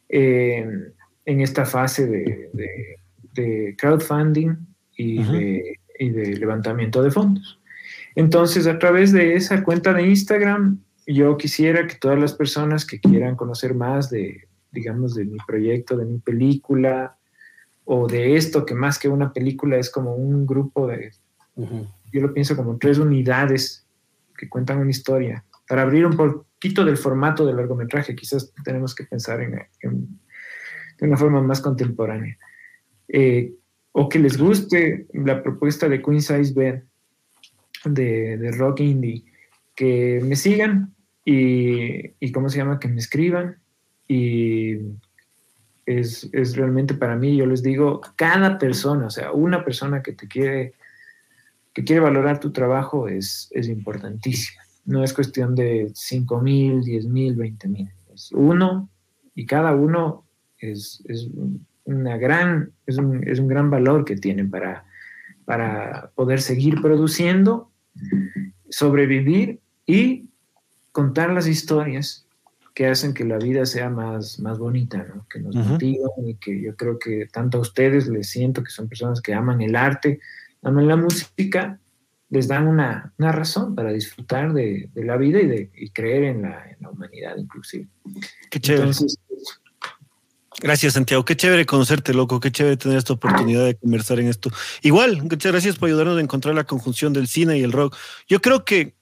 eh, en esta fase de, de, de crowdfunding y, uh -huh. de, y, de, levantamiento de fondos. Entonces, a través de esa cuenta de Instagram, yo quisiera que todas las personas que quieran conocer más de, digamos, de mi proyecto, de mi película, o de esto, que más que una película es como un grupo de, uh -huh. yo lo pienso como tres unidades que cuentan una historia. Para abrir un poquito del formato del largometraje, quizás tenemos que pensar en, en de una forma más contemporánea. Eh, o que les guste la propuesta de Queen Size Bed de, de rock indie, que me sigan y, y, ¿cómo se llama? Que me escriban y es, es, realmente para mí, yo les digo, cada persona, o sea, una persona que te quiere, que quiere valorar tu trabajo es, es importantísima. No es cuestión de 5 mil, 10 mil, 20 mil. Es uno y cada uno es, es, una gran, es, un, es un gran valor que tienen para, para poder seguir produciendo, sobrevivir y contar las historias que hacen que la vida sea más, más bonita, ¿no? que nos motivan y que yo creo que tanto a ustedes les siento que son personas que aman el arte, aman la música, les dan una, una razón para disfrutar de, de, la vida y, de, y creer en la, en la, humanidad inclusive. Qué chévere. Entonces, Gracias, Santiago. Qué chévere conocerte, loco. Qué chévere tener esta oportunidad de conversar en esto. Igual, muchas gracias por ayudarnos a encontrar la conjunción del cine y el rock. Yo creo que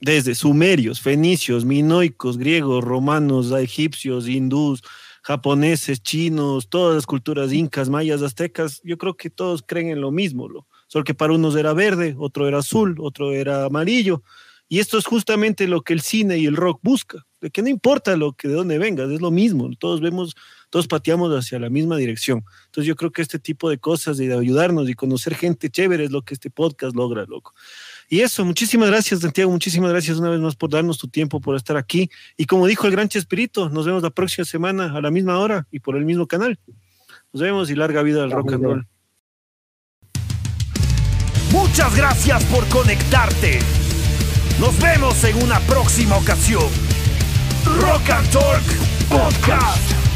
desde sumerios, fenicios, minoicos, griegos, romanos, egipcios, hindús, japoneses, chinos, todas las culturas incas, mayas, aztecas, yo creo que todos creen en lo mismo, lo, solo que para unos era verde, otro era azul, otro era amarillo. Y esto es justamente lo que el cine y el rock busca, de que no importa lo que de dónde vengas, es lo mismo, todos vemos, todos pateamos hacia la misma dirección. Entonces yo creo que este tipo de cosas y de ayudarnos y conocer gente chévere es lo que este podcast logra, loco. Y eso, muchísimas gracias, Santiago, muchísimas gracias una vez más por darnos tu tiempo, por estar aquí. Y como dijo el gran Chespirito, nos vemos la próxima semana a la misma hora y por el mismo canal. Nos vemos y larga vida al rock and roll. Muchas gracias por conectarte. Nos vemos en una próxima ocasión. Rock and Talk Podcast.